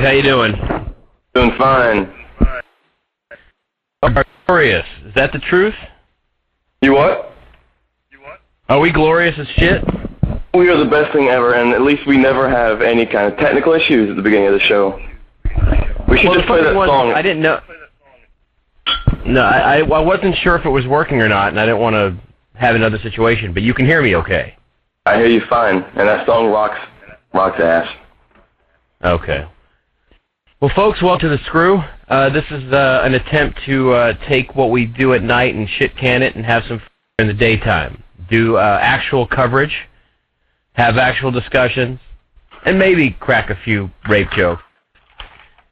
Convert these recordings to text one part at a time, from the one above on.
Steve, how you doing? Doing fine. Glorious. Is that the truth? You what? You what? Are we glorious as shit? We are the best thing ever, and at least we never have any kind of technical issues at the beginning of the show. We should Well, just play that song. I didn't know. No, I, I I wasn't sure if it was working or not, and I didn't want to have another situation. But you can hear me, okay? I hear you fine, and that song rocks, rocks ass. Okay. Well, folks, welcome to the Screw. Uh, this is uh, an attempt to uh, take what we do at night and shit can it and have some fun in the daytime. Do uh, actual coverage, have actual discussions, and maybe crack a few rape jokes.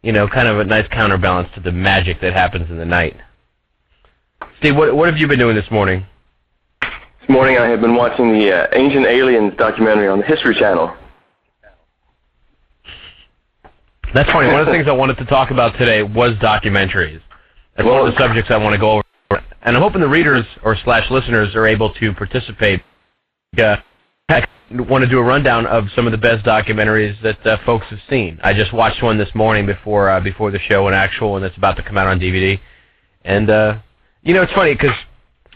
You know, kind of a nice counterbalance to the magic that happens in the night. Steve, what what have you been doing this morning? This morning I have been watching the uh, Ancient Aliens documentary on the History Channel. That's funny. One of the things I wanted to talk about today was documentaries. That's one of the subjects I want to go over, and I'm hoping the readers or slash listeners are able to participate. Uh, heck, want to do a rundown of some of the best documentaries that uh, folks have seen. I just watched one this morning before uh, before the show, an actual one that's about to come out on DVD. And uh, you know, it's funny because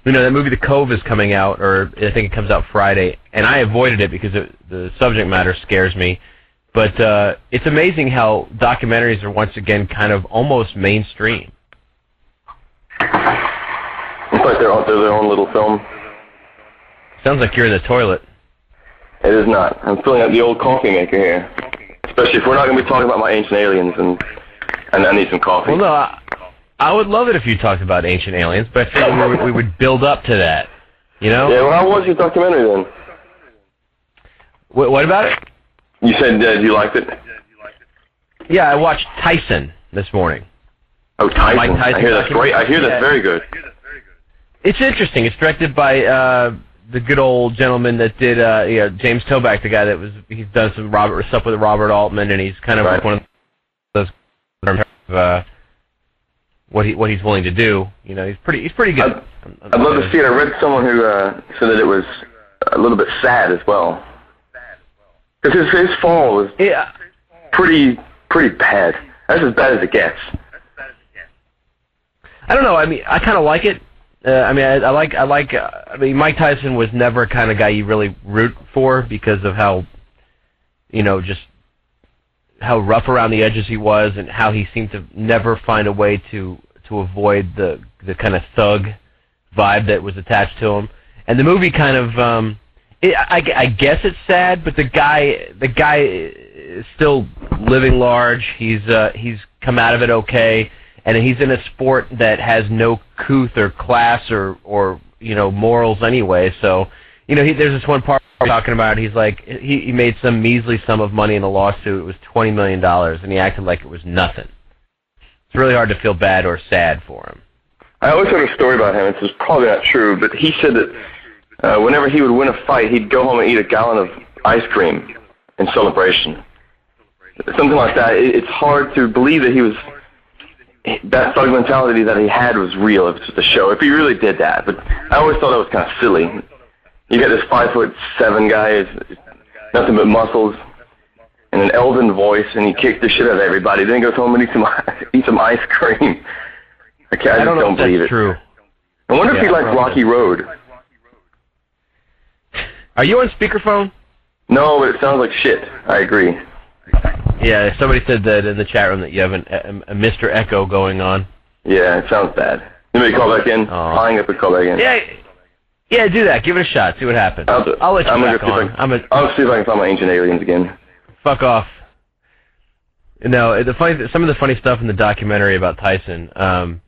you know that movie The Cove is coming out, or I think it comes out Friday, and I avoided it because it, the subject matter scares me. But uh, it's amazing how documentaries are once again kind of almost mainstream. It's like they're, they're their own little film. Sounds like you're in the toilet. It is not. I'm filling up the old coffee maker here. Especially if we're not going to be talking about my ancient aliens, and and I need some coffee. Well, no, I, I would love it if you talked about ancient aliens, but I feel like we, would- we would build up to that. You know? Yeah, well, how was your documentary then? What, what about it? You said uh, you liked it. Yeah, I watched Tyson this morning. Oh, Tyson. Mike Tyson I hear that's great. I hear that's very good. It's interesting. It's directed by uh, the good old gentleman that did, uh, you know, James Toback, the guy that was he's done some Robert stuff with Robert Altman, and he's kind of like one of those uh, what he what he's willing to do. You know, he's pretty he's pretty good. I'd love to see it. I read someone who uh, said that it was a little bit sad as well. Because his, his fall was Yeah, pretty pretty bad. That's as bad as it gets. I don't know. I mean, I kind of like it. Uh, I mean, I, I like I like. Uh, I mean, Mike Tyson was never kind of guy you really root for because of how, you know, just how rough around the edges he was, and how he seemed to never find a way to to avoid the the kind of thug vibe that was attached to him. And the movie kind of, um, it, I, I guess it's sad, but the guy the guy is still living large. He's uh, he's come out of it okay and he's in a sport that has no couth or class or or you know morals anyway. So you know he, there's this one part talking about he's like he, he made some measly sum of money in a lawsuit. It was twenty million dollars, and he acted like it was nothing. It's really hard to feel bad or sad for him. I always heard a story about him. This is probably not true, but he said that uh, whenever he would win a fight, he'd go home and eat a gallon of ice cream in celebration. Something like that. It, it's hard to believe that he was that thug mentality that he had was real. If it's just a show. If he really did that, but I always thought that was kind of silly. You got this five foot seven guy, nothing but muscles, and an elven voice, and he kicked the shit out of everybody. Then he goes home and eats some eat some ice cream. I, can't, I, I just don't know don't if that's believe it. true. I wonder if he likes probably. Rocky Road. Are you on speakerphone? No, but it sounds like shit. I agree. Yeah, somebody said that in the chat room that you have an, a, a Mr. Echo going on. Yeah, it sounds bad. Let me call back in. Oh. I'll hang up and call back in. Yeah, yeah, do that. Give it a shot. See what happens. I'll, do- I'll let you I'm back on. I'm a, I'll see if I can find my ancient aliens again. fuck off. No, the funny, some of the funny stuff in the documentary about Tyson. Um,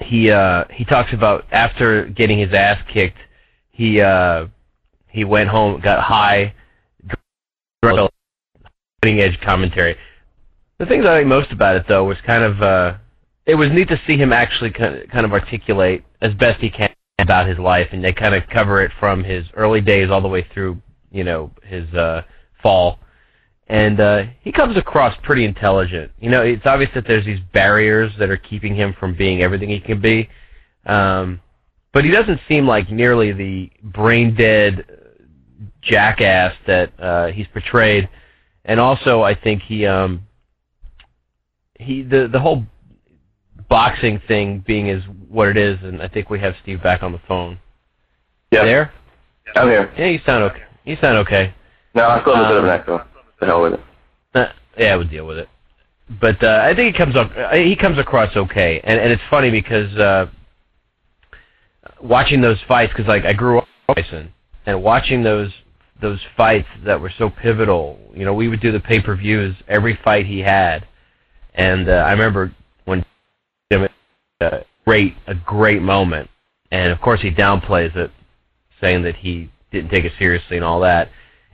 he uh, he talks about after getting his ass kicked, he uh, he went home, got high, cutting edge commentary. The things I like most about it though was kind of uh, it was neat to see him actually kind of, kind of articulate as best he can about his life, and they kind of cover it from his early days all the way through, you know, his uh, fall and uh, he comes across pretty intelligent. You know, it's obvious that there's these barriers that are keeping him from being everything he can be, um, but he doesn't seem like nearly the brain dead jackass that uh, he's portrayed. And also, I think he um, he the the whole boxing thing being is what it is, and I think we have Steve back on the phone. Yeah. There? I'm here. Yeah, you sound okay. You sound okay. No, I still have a bit of an Um, echo. The hell with it. Uh, yeah, we'll deal with it. But uh, I think he comes up. uh, He comes across okay, and and it's funny because uh, watching those fights, because like I grew up Tyson, and watching those those fights that were so pivotal. You know, we would do the pay per views every fight he had, and uh, I remember when uh, great a great moment, and of course he downplays it, saying that he didn't take it seriously and all that,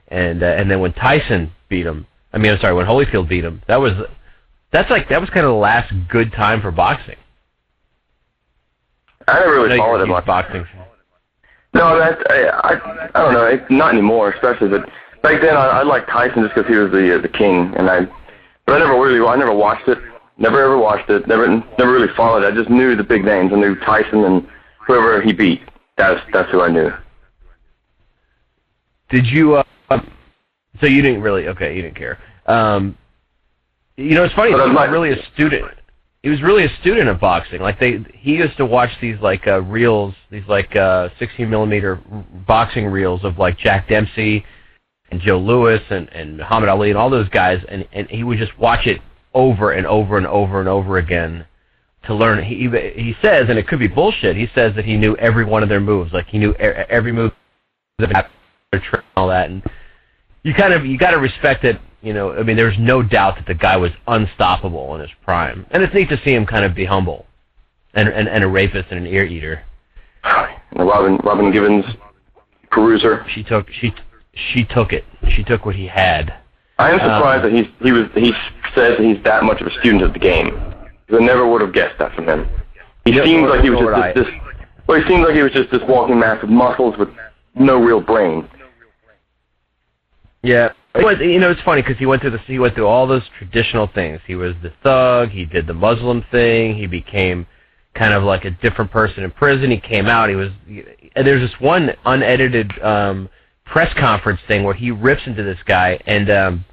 and uh, and then when Tyson beat him, I mean I'm sorry when Holyfield beat him, that was that's like that was kind of the last good time for boxing. I never really followed you're a it huge much. boxing. fan. No, that I, I I don't know. It, not anymore, especially. But back then, I, I liked Tyson just because he was the uh, the king, and I. But I never really, I never watched it. Never ever watched it. Never never really followed it. I just knew the big names. I knew Tyson and whoever he beat. That's that's who I knew. Did you? Uh, so you didn't really? Okay, you didn't care. Um, you know, it's funny. But I'm not not- really a student. He was really a student of boxing. Like they, he used to watch these like uh, reels, these like uh, 16 millimeter boxing reels of like Jack Dempsey and Joe Louis and and Muhammad Ali and all those guys, and and he would just watch it over and over and over and over again to learn. He he says, and it could be bullshit. He says that he knew every one of their moves, like he knew every move, and all that, and you kind of you got to respect it. You know, I mean, there's no doubt that the guy was unstoppable in his prime, and it's neat to see him kind of be humble, and and, and a rapist and an ear eater. Robin Robin Givens, peruser. She took she she took it. She took what he had. I am surprised Um, that he's he was he says that he's that much of a student of the game. I never would have guessed that from him. He seems like he was just this, this. Well, he seems like he was just this walking mass of muscles with no real brain. Yeah, was, you know it's funny because he went through the he went through all those traditional things. He was the thug. He did the Muslim thing. He became kind of like a different person in prison. He came out. He was and there's this one unedited um, press conference thing where he rips into this guy, and um,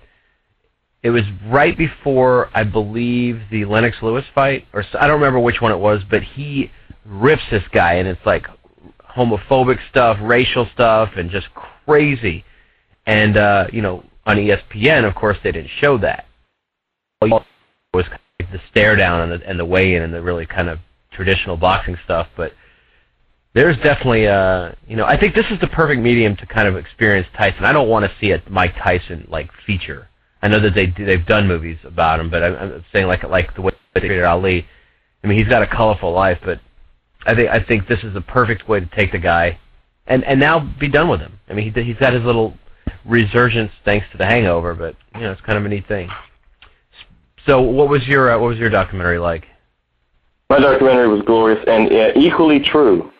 it was right before I believe the Lennox Lewis fight, or I don't remember which one it was, but he rips this guy, and it's like homophobic stuff, racial stuff, and just crazy. And uh, you know, on ESPN, of course, they didn't show that. All was kind of the stare down and the, and the weigh-in and the really kind of traditional boxing stuff. But there's definitely, uh, you know, I think this is the perfect medium to kind of experience Tyson. I don't want to see a Mike Tyson like feature. I know that they they've done movies about him, but I'm, I'm saying like like the way they treated Ali. I mean, he's got a colorful life, but I think I think this is the perfect way to take the guy, and and now be done with him. I mean, he, he's got his little resurgence thanks to the Hangover, but you know, it's kind of a neat thing. So, what was your uh, what was your documentary like? My documentary was glorious and uh, equally true.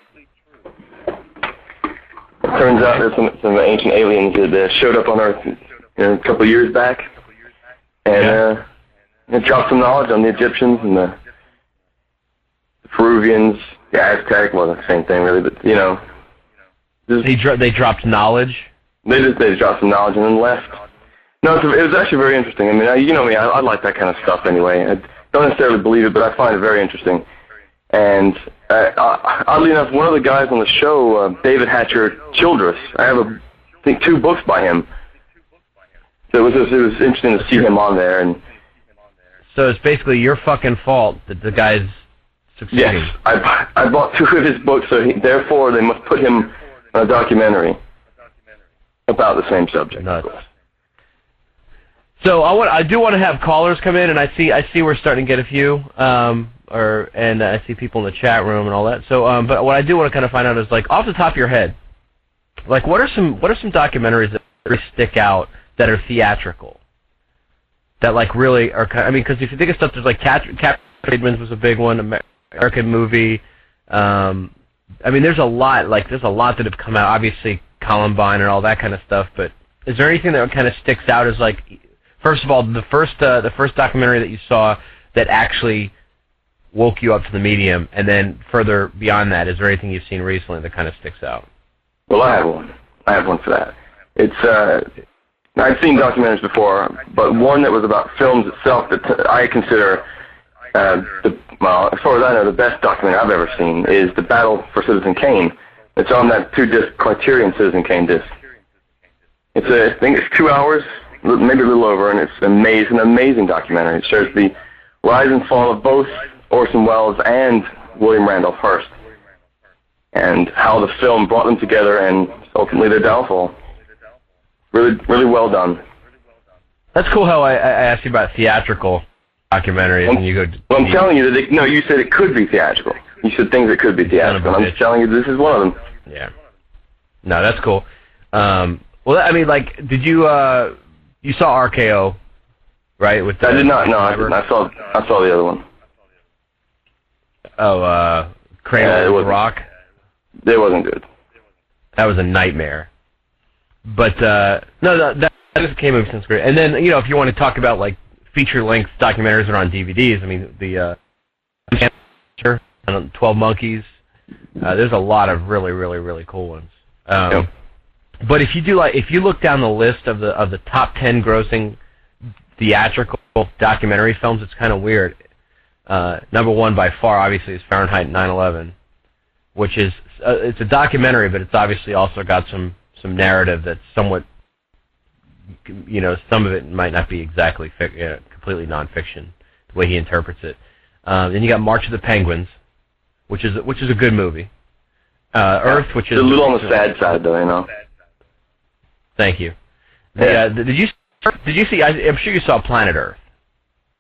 Turns out there's some, some ancient aliens that uh, showed up on Earth you know, a couple of years back, and Yeah. uh, dropped some knowledge on the Egyptians and the, the Peruvians, the Aztec. Well, the same thing, really, but you know, just, They dro- they dropped knowledge. They just they just dropped some knowledge and then left. No, it's, it was actually very interesting. I mean, I, you know me, I, I like that kind of stuff anyway. I don't necessarily believe it, but I find it very interesting. And uh, uh, oddly enough, one of the guys on the show, uh, David Hatcher Childress, I have, a, I think, two books by him. So it was just, it was interesting to see him on there. And So it's basically your fucking fault that the guy's succeeding. yes, I I bought two of his books, so he, therefore they must put him on a documentary about the same subject. Nuts. So I want I do want to have callers come in, and I see I see we're starting to get a few, um, or and I see people in the chat room and all that. So, um, but what I do want to kind of find out is like off the top of your head, like what are some what are some documentaries that really stick out that are theatrical, that like really are kind. Of, I mean, because if you think of stuff, there's like Cat Cat Friedman's was a big one, Amer- American movie. Um, I mean, there's a lot like there's a lot that have come out. Obviously, Columbine and all that kind of stuff. But is there anything that kind of sticks out as like, first of all, the first uh, the first documentary that you saw that actually woke you up to the medium, and then further beyond that, is there anything you've seen recently that kind of sticks out? Well, I have one. I have one for that. It's uh, I've seen documentaries before, but one that was about films itself that I consider uh, the, well, as far as I know, the best documentary I've ever seen is The Battle for Citizen Kane. It's on that two-disc Criterion Citizen Kane disc. It's a, I think it's two hours, maybe a little over, and it's amazing, amazing documentary. It shows the rise and fall of both Orson Welles and William Randolph Hearst, and how the film brought them together and ultimately their downfall. Really, really well done. That's cool how I, I asked you about theatrical documentaries, Well, and you go. Well, I'm telling you that it, no, you said it could be theatrical. You said things that could be theatrical. I'm just telling you this is one of them. Yeah. No, that's cool. Um, well, I mean, like, did you uh, you saw RKO, right? With I did not. No, I didn't. I saw. I saw the other one. Oh, uh, Kramer Yeah, Rock. It wasn't good. That was a nightmare. But uh, no, that that that just came up since great. And then you know, if you want to talk about like feature length documentaries that are on DVDs, I mean the uh, Sure, and Twelve Monkeys. Uh, there's a lot of really, really, really cool ones. Um, Yep. But if you do like, if you look down the list of the of the top ten grossing theatrical documentary films, it's kind of weird. Uh, number one by far, obviously, is Fahrenheit 9/11, which is uh, it's a documentary, but it's obviously also got some some narrative that's somewhat, you know, some of it might not be exactly fic- uh, completely nonfiction the way he interprets it. Um, then you got March of the Penguins, which is which is a good movie. Uh, Earth, which is It's a little on the sad side, though. You know. Thank you. The, Yeah. uh, did you did you see? I, I'm sure you saw Planet Earth.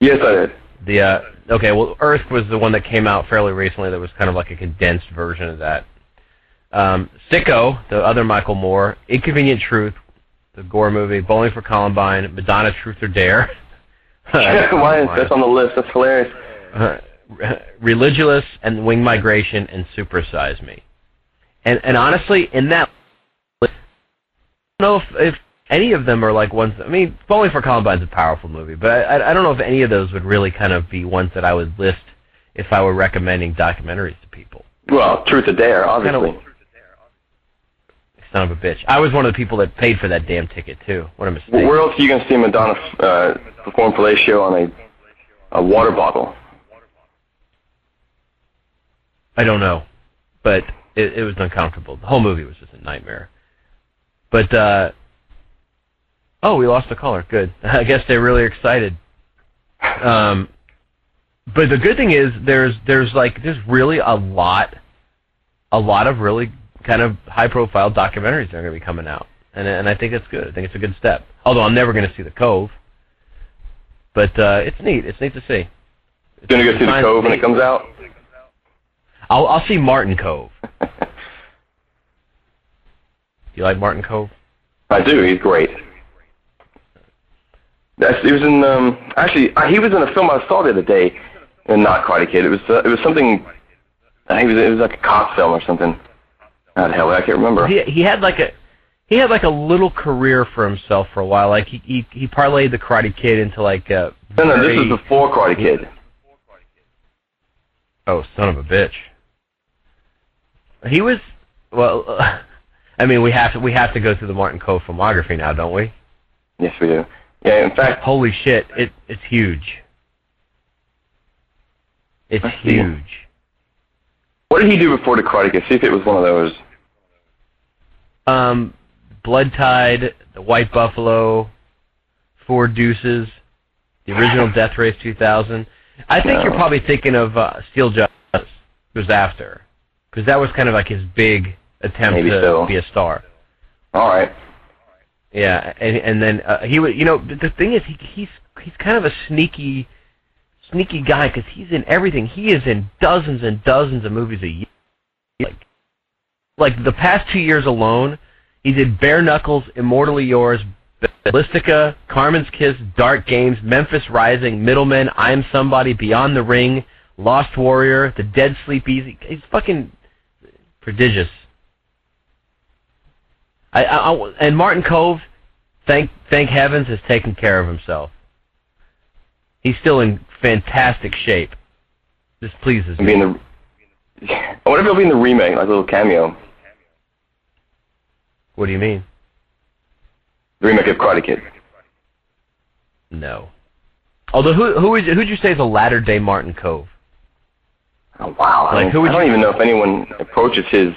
Yes, I did. The uh, okay, well, Earth was the one that came out fairly recently. That was kind of like a condensed version of that. Um, Sicko, the other Michael Moore, Inconvenient Truth, the Gore movie, Bowling for Columbine, Madonna, Truth or Dare. Why is that's on the list? That's hilarious. uh, Religulous and Wing Migration and Supersize Me. And and honestly, in that, I don't know if, if any of them are like ones. I mean, Bowling for Columbine's a powerful movie, but I, I don't know if any of those would really kind of be ones that I would list if I were recommending documentaries to people. Well, Truth or Dare, obviously. Son of a bitch! I was one of the people that paid for that damn ticket too. What a mistake! Where else are you going to see Madonna uh, perform fellatio on a a water bottle? I don't know, but it, it was uncomfortable. The whole movie was just a nightmare. But uh oh, we lost the caller. Good. I guess they're really excited. Um, but the good thing is there's there's like there's really a lot, a lot of really kind of high profile documentaries that are going to be coming out, and and I think that's good. I think it's a good step. Although I'm never going to see the Cove, but uh, it's neat. It's neat to see. It's Going to go see the Cove when it comes out? I'll I'll see Martin Kove. You like Martin Kove? I do. He's great. That's, he was in. Um, actually, uh, he was in a film I saw the other day, and not Karate Kid. It was. Uh, it was something. Uh, he was. It was like a cop film or something. How the hell? I can't remember. He he had like a he had like a little career for himself for a while. Like he he, he parlayed the Karate Kid into like a no, no. This very- was before Karate Kid. oh son of a bitch. He was well. I mean, we have to we have to go through the Martin Kove filmography now, don't we? Yes, we do. Yeah. In fact, Holy shit! It it's huge. It's huge. what did he do before the Karate Kid? See if it was one of those. Um, Blood Tide, The White Buffalo, Four Deuces, the original Death Race 2000. I think you're probably thinking of uh, Steel Justice, was after, because that was kind of like his big attempt Maybe to so. be a star. All right. Yeah, and and then uh, he would, you know, the, thing is, he, he's he's kind of a sneaky, sneaky guy because he's in everything. He is in dozens and dozens of movies a year. Like, like the past two years alone, he did Bare Knuckles, Immortally Yours, Ballistica, Carmen's Kiss, Dark Games, Memphis Rising, Middlemen, I'm Somebody, Beyond the Ring, Lost Warrior, The Dead Sleep Easy. He's fucking prodigious. I, I, I- and Martin Kove, thank thank heavens, has taken care of himself. He's still in fantastic shape. This pleases me. the. I wonder if he'll be in the remake, like a little cameo. What do you mean? The remake of Karate Kid. No. Although who who is who'd you say is a latter day Martin Kove? Oh, wow. I, Like, don't- who would I don't even know if anyone approaches his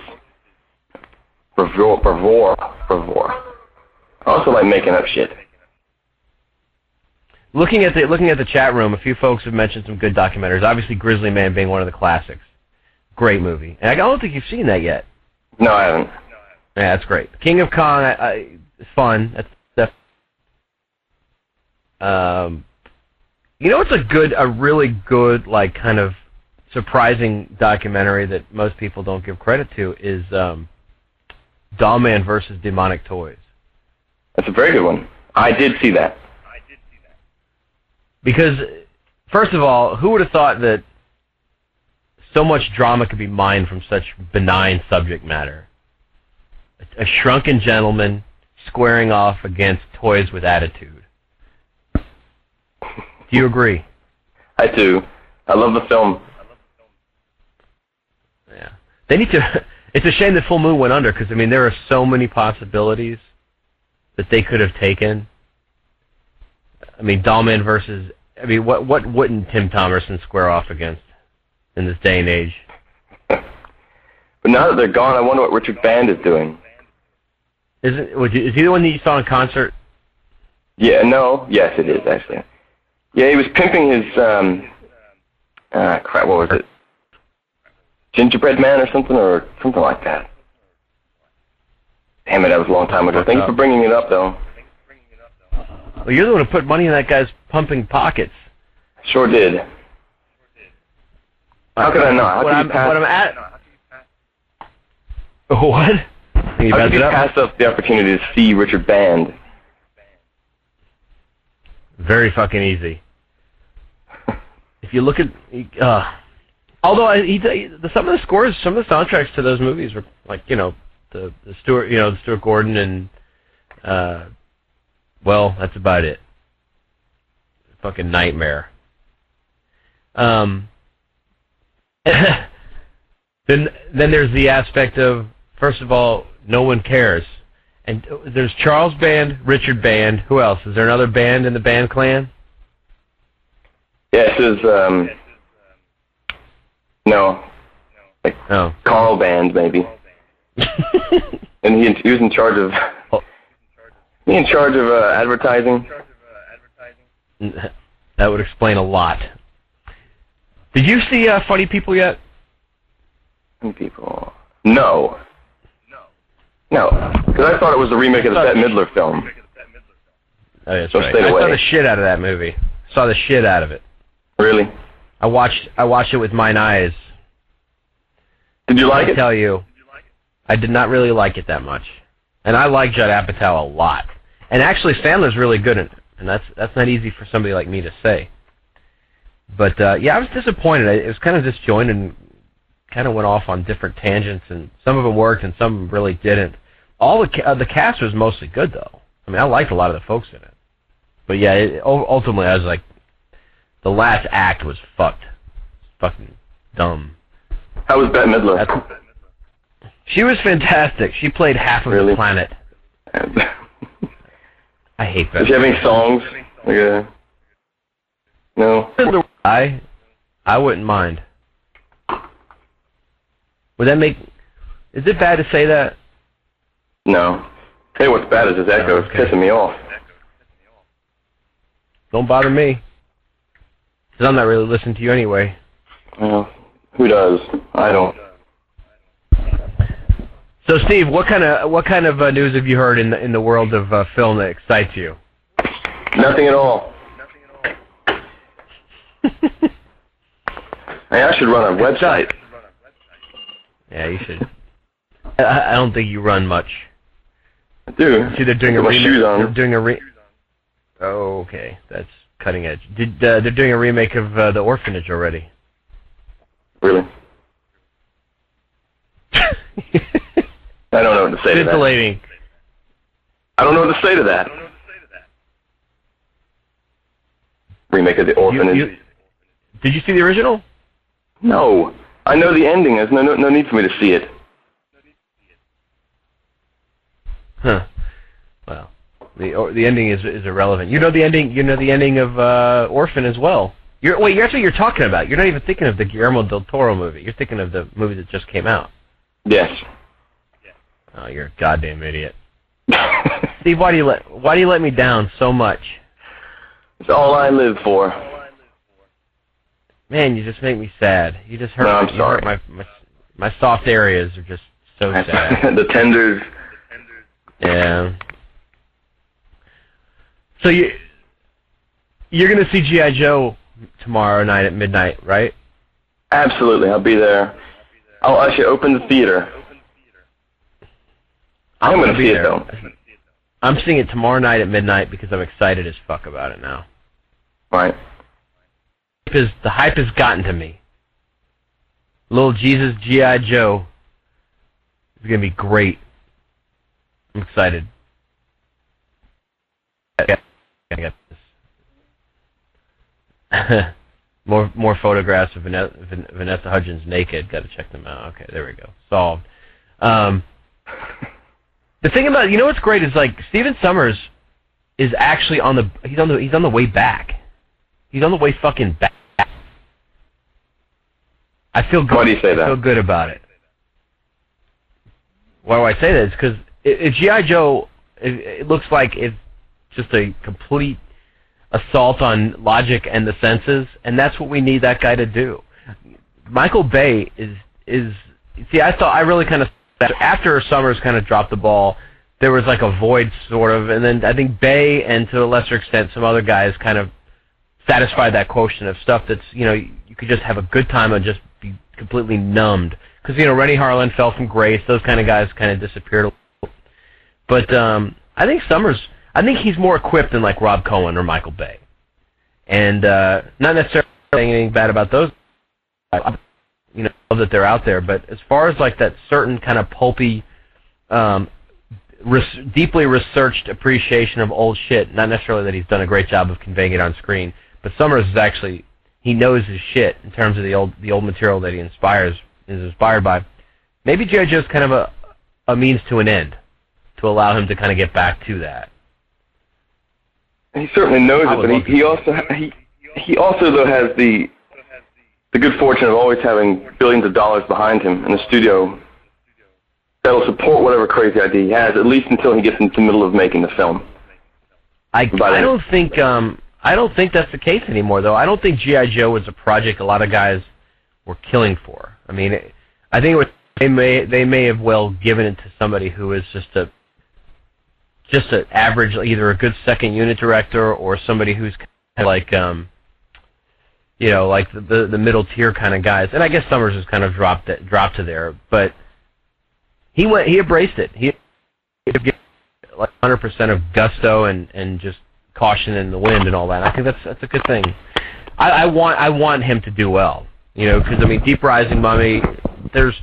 bravura. bravura. bravura. I also like making up shit. Looking at the looking at the chat room, a few folks have mentioned some good documentaries. Obviously, Grizzly Man being one of the classics. Great movie, and I don't think you've seen that yet. No, I haven't. Yeah, that's great. King of Kong, I, I, it's fun. That's um, you know, it's a good, a really good, like kind of surprising documentary that most people don't give credit to is um, Dollman versus Demonic Toys. That's a very good one. I did see that. I did see that. Because, first of all, who would have thought that so much drama could be mined from such benign subject matter? A, a shrunken gentleman squaring off against toys with attitude. Do you agree? I do. I love the film. Yeah. They need to. It's a shame that Full Moon went under because I mean there are so many possibilities that they could have taken. I mean, Dollman versus. I mean, what what wouldn't Tim Thomerson square off against in this day and age? But now that they're gone, I wonder what Richard Band is doing. Isn't was he, is he the one that you saw in concert? Yeah, no, yes, it is actually. Yeah, he was pimping his um, ah, crap. What was it? Gingerbread Man or something, or something like that. Damn it, that was a long time ago. Thank you for bringing it up, though. Well, you're the one who put money in that guy's pumping pockets. Sure did. How could I not? How what could I'm, you pass? what I'm at. What? Can you How could you up? pass up the opportunity to see Richard Band? Very fucking easy. If you look at, uh, although I, he, the, some of the scores, some of the soundtracks to those movies were like, you know, the the Stuart, you know, the Stuart Gordon and, uh, well, that's about it. Fucking nightmare. Um. then then there's the aspect of first of all, no one cares. And uh, there's Charles Band, Richard Band. Who else? Is there another band in the band clan? Yeah, this is um, no, No. Oh. Carl Band maybe, and he he was in charge of Oh. he in charge of uh, advertising. that would explain a lot. Did you see uh, Funny People yet? Many people? No. No, No. because I thought it was a remake of the Bette Midler film. Oh, that's So right. stay I saw the shit out of that movie. Saw the shit out of it. Really? I watched. I watched it with mine eyes. Did you like I it? tell you, I did not really like it that much, and I like Judd Apatow a lot. And actually, Sandler's really good in it, and that's that's not easy for somebody like me to say. But uh, yeah, I was disappointed. It was kind of disjointed and kind of went off on different tangents, and some of them worked and some really didn't. All the ca- uh, the cast was mostly good though. I mean, I liked a lot of the folks in it. But yeah, it, ul- ultimately, I was like, the last act was fucked, fucking dumb. How was Bette Midler? That's- She was fantastic. She played half of Really? the planet. I hate that. Does she have any songs? Like, uh, no. I, I wouldn't mind. Would that make? Is it bad to say that? No. Tell you what's bad is his echo. It's okay. pissing me off. Don't bother me. Because I'm not really listening to you anyway. Well, who does? I don't. So, Steve, what kind of what kind of uh, news have you heard in the in the world of uh, film that excites you? Nothing at all. Nothing at all. hey, I should run a website. Yeah, you should. I, I don't think you run much. I do. See, they're doing a remake. They're doing a re. Oh, okay, that's cutting edge. Did uh, they're doing a remake of uh, the Orphanage already? Really? I don't know what to say to that. I don't know what to say to that. Remake of the You- Orphanage. you- did you see the original? No. I know the ending. There's no, no no need for me to see it. Huh. The or, the ending is is irrelevant. You know the ending. You know the ending of uh, Orphan as well. You're wait. That's what you're talking about. You're not even thinking of the Guillermo del Toro movie. You're thinking of the movie that just came out. Yes. Oh, you're a goddamn idiot. Steve, why do you let why do you let me down so much? it's all I live for. Man, you just make me sad. You just hurt. No, I'm sorry. my, my my soft areas are just so sad. the tenders. Yeah. So you you're gonna see GI Joe tomorrow night at midnight, right? Absolutely, I'll be there. I'll actually open the theater. I'm gonna gonna be see it there. though. I'm seeing it tomorrow night at midnight because I'm excited as fuck about it now. Right. Is the hype has gotten to me. Little Jesus GI Joe is gonna be great. I'm excited. Got, I got this. more more photographs of Vanessa, Van- Vanessa Hudgens naked. Got to check them out. Okay, there we go. Solved. Um, the thing about you know what's great is like Stephen Sommers is actually on the he's on the he's on the way back. He's on the way fucking back. I feel good. Why do you say I that? feel good about it. Why do I say that? It's because if GI Joe, it, it looks like it's just a complete assault on logic and the senses, and that's what we need that guy to do. Michael Bay is is see. I thought I really kind of after Sommers kind of dropped the ball. There was like a void sort of, and then I think Bay and to a lesser extent some other guys kind of satisfied that quotient of stuff that's you know you could just have a good time and just be completely numbed because you know Renny Harlin fell from grace. Those kind of guys kind of disappeared. a little. But um, I think Sommers. I think he's more equipped than like Rob Cohen or Michael Bay, and uh, not necessarily saying anything bad about those. I- You know love that they're out there, but as far as like that certain kind of pulpy, um, res- deeply researched appreciation of old shit. Not necessarily that he's done a great job of conveying it on screen, but Sommers is actually he knows his shit in terms of the old the old material that he inspires is inspired by. Maybe G.I. Joe's kind of a a means to an end to allow him to kind of get back to that. He certainly knows it, but he, he also he he also though has the the good fortune of always having billions of dollars behind him in the studio that'll support whatever crazy idea he has, at least until he gets into the middle of making the film. I, I don't think um I don't think that's the case anymore though. I don't think GI Joe was a project a lot of guys were killing for. I mean, it, I think it was, they may they may have well given it to somebody who is just a just an average either a good second unit director or somebody who's kind of like um you know like the the, the middle tier kind of guys. And I guess Sommers has kind of dropped it dropped to there, but he went he embraced it. He like 100% of gusto and and just caution in the wind and all that. I think that's that's a good thing. I, I want I want him to do well, you know, because I mean, Deep Rising Mummy, there's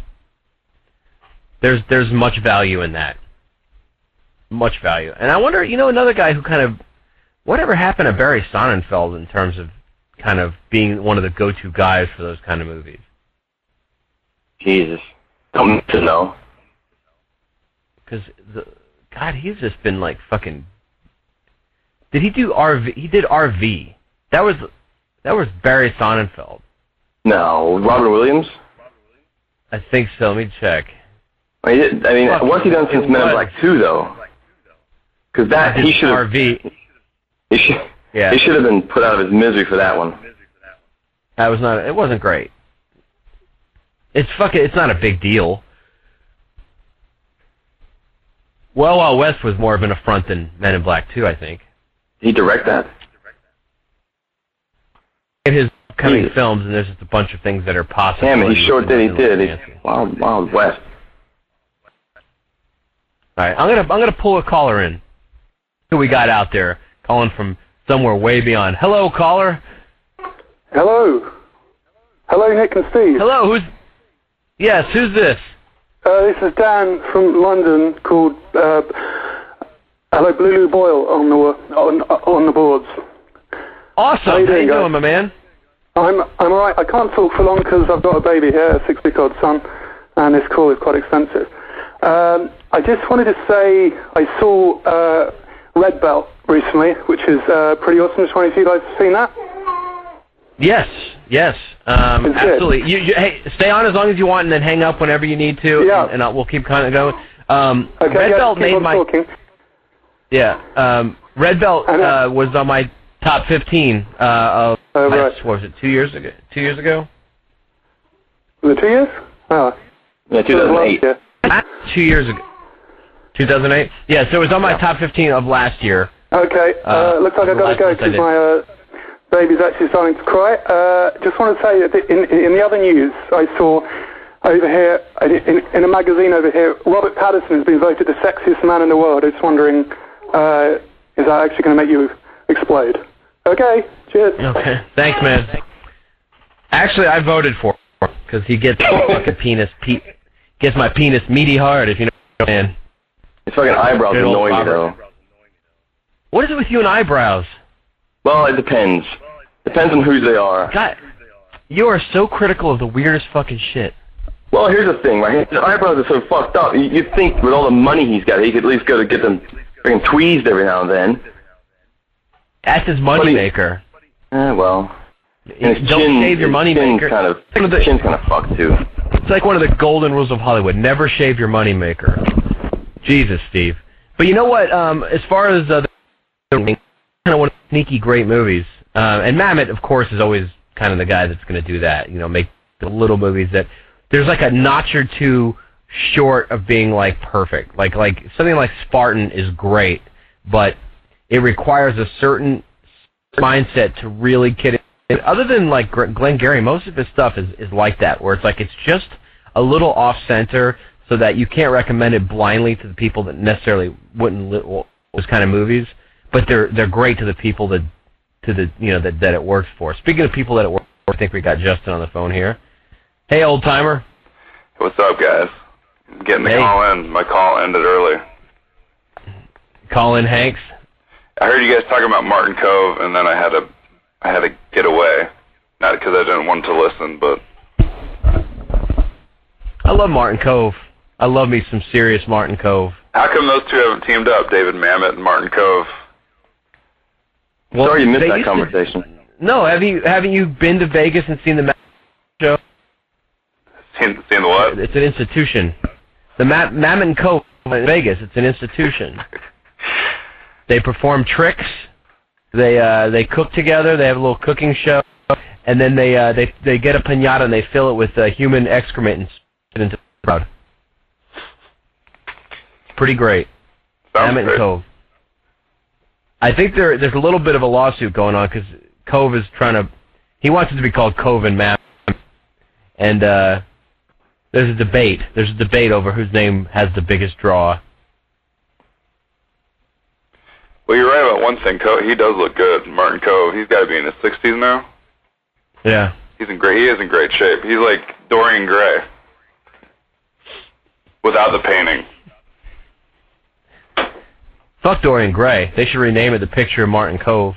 there's there's much value in that, much value. And I wonder, you know, another guy who kind of whatever happened to Barry Sonnenfeld in terms of kind of being one of the go-to guys for those kind of movies. Jesus, come to know. Because the God, he's just been like fucking. Did he do RV? He did RV. That was that was Barry Sonnenfeld. No, Robin Williams. I think so. Let me check. I mean, I mean Fuck, what's he done since Men in. Black Two though? Because that he should have RV. he should Yeah, he should have been put out of his misery for that one. that was not. It wasn't great. It's fucking. It's not a big deal. Well, Wild West was more of an affront than Men in Black 2, I think. Did he direct that? In his upcoming films, and there's just a bunch of things that are possible. Damn it, he sure did. He did. He, Wild Wild West. All right, I'm gonna I'm gonna pull a caller in. Who we got out there calling from somewhere way beyond? Hello, caller. Hello. Hello, Nick and Steve. Hello, who's? Yes, who's this? Uh, this is Dan from London called uh, Hello Blue Boyle on the on on the boards. Awesome. How you doing, my man? I'm I'm alright. I can't talk for long because I've got a baby here, a six-week-old son, and this call is quite expensive. Um, I just wanted to say I saw uh, Red Belt recently, which is uh, pretty awesome. Just wondering if you guys have seen that. Yes, yes, um, It's absolutely. You, you, hey, stay on as long as you want, and then hang up whenever you need to, Yeah. and, and I'll, we'll keep kind of going. Um, Okay, Red yeah, Belt keep made on my talking. yeah. Um, Red Belt uh, was on my top 15 uh, of Oh, right. what was it two years ago? Two years ago? Was it two years? Oh, Yeah, 2008. Ah, Two years ago. 2008. Yeah, so it was on my top 15 of last year. Okay, uh, Uh, looks like I've got to go because my uh, baby's actually starting to cry. Uh, just want to say that in, in the other news, I saw over here, in, in a magazine over here, Robert Pattinson has been voted the sexiest man in the world. I was wondering, uh, is that actually going to make you explode? Okay, cheers. Okay. Thanks, man. Actually, I voted for him because he gets my fucking penis, pe- gets my penis meaty hard. If you know what I'm saying. His fucking eyebrows Good annoy me though. What is it with you and eyebrows? Well, it depends. Depends on whose they are. God, you are so critical of the weirdest fucking shit. Well, here's the thing, right? His eyebrows are so fucked up. You- You'd think with all the money he's got, he could at least go to get them freaking tweezed every now and then. That's his he- moneymaker. Eh, well. And his Don't chin, shave your his moneymaker. Chin's kind of, One of the- his chin's kind of fucked too. It's like one of the golden rules of Hollywood: never shave your moneymaker. Jesus, Steve. But you know what? Um, as far as uh, the kind of one of the sneaky great movies, uh, and Mamet, of course, is always kind of the guy that's going to do that. You know, make the little movies that there's like a notch or two short of being like perfect. Like like something like Spartan is great, but it requires a certain mindset to really get it. And other than like Glengarry, most of his stuff is is like that, where it's like it's just a little off center, so that you can't recommend it blindly to the people that necessarily wouldn't li- well, those kind of movies. But they're they're great to the people that to the you know that that it works for. Speaking of people that it works for, I think we got Justin on the phone here. Hey, old timer. What's up, guys? Getting the Hey. call in. My call ended early. Call in Hanks. I heard you guys talking about Martin Kove, and then I had to, I had to get away. Not because I didn't want to listen, but I love Martin Kove. I love me some serious Martin Kove. how come those two haven't teamed up, David Mamet and Martin Kove? Well, Sorry you missed they that used to- conversation. no, have you haven't you been to Vegas and seen the Ma- show? Seen, seen the what? It's an institution. The Ma- Mamet and Kove in Vegas. It's an institution. They perform tricks. They uh, they cook together. They have a little cooking show, and then they uh, they they get a pinata and they fill it with uh, human excrement and spit into the crowd. Pretty great. Sounds Mamet and. Kove. I think there there's a little bit of a lawsuit going on because Kove is trying to. He wants it to be called Kove and Mamet, and uh, there's a debate. There's a debate over whose name has the biggest draw. Well, you're right about one thing. Kove, he does look good. Martin Kove. He's got to be in his 60s now. Yeah. He's in great. He is in great shape. He's like Dorian Gray without the painting. Fuck Dorian Gray. They should rename it the picture of Martin Kove.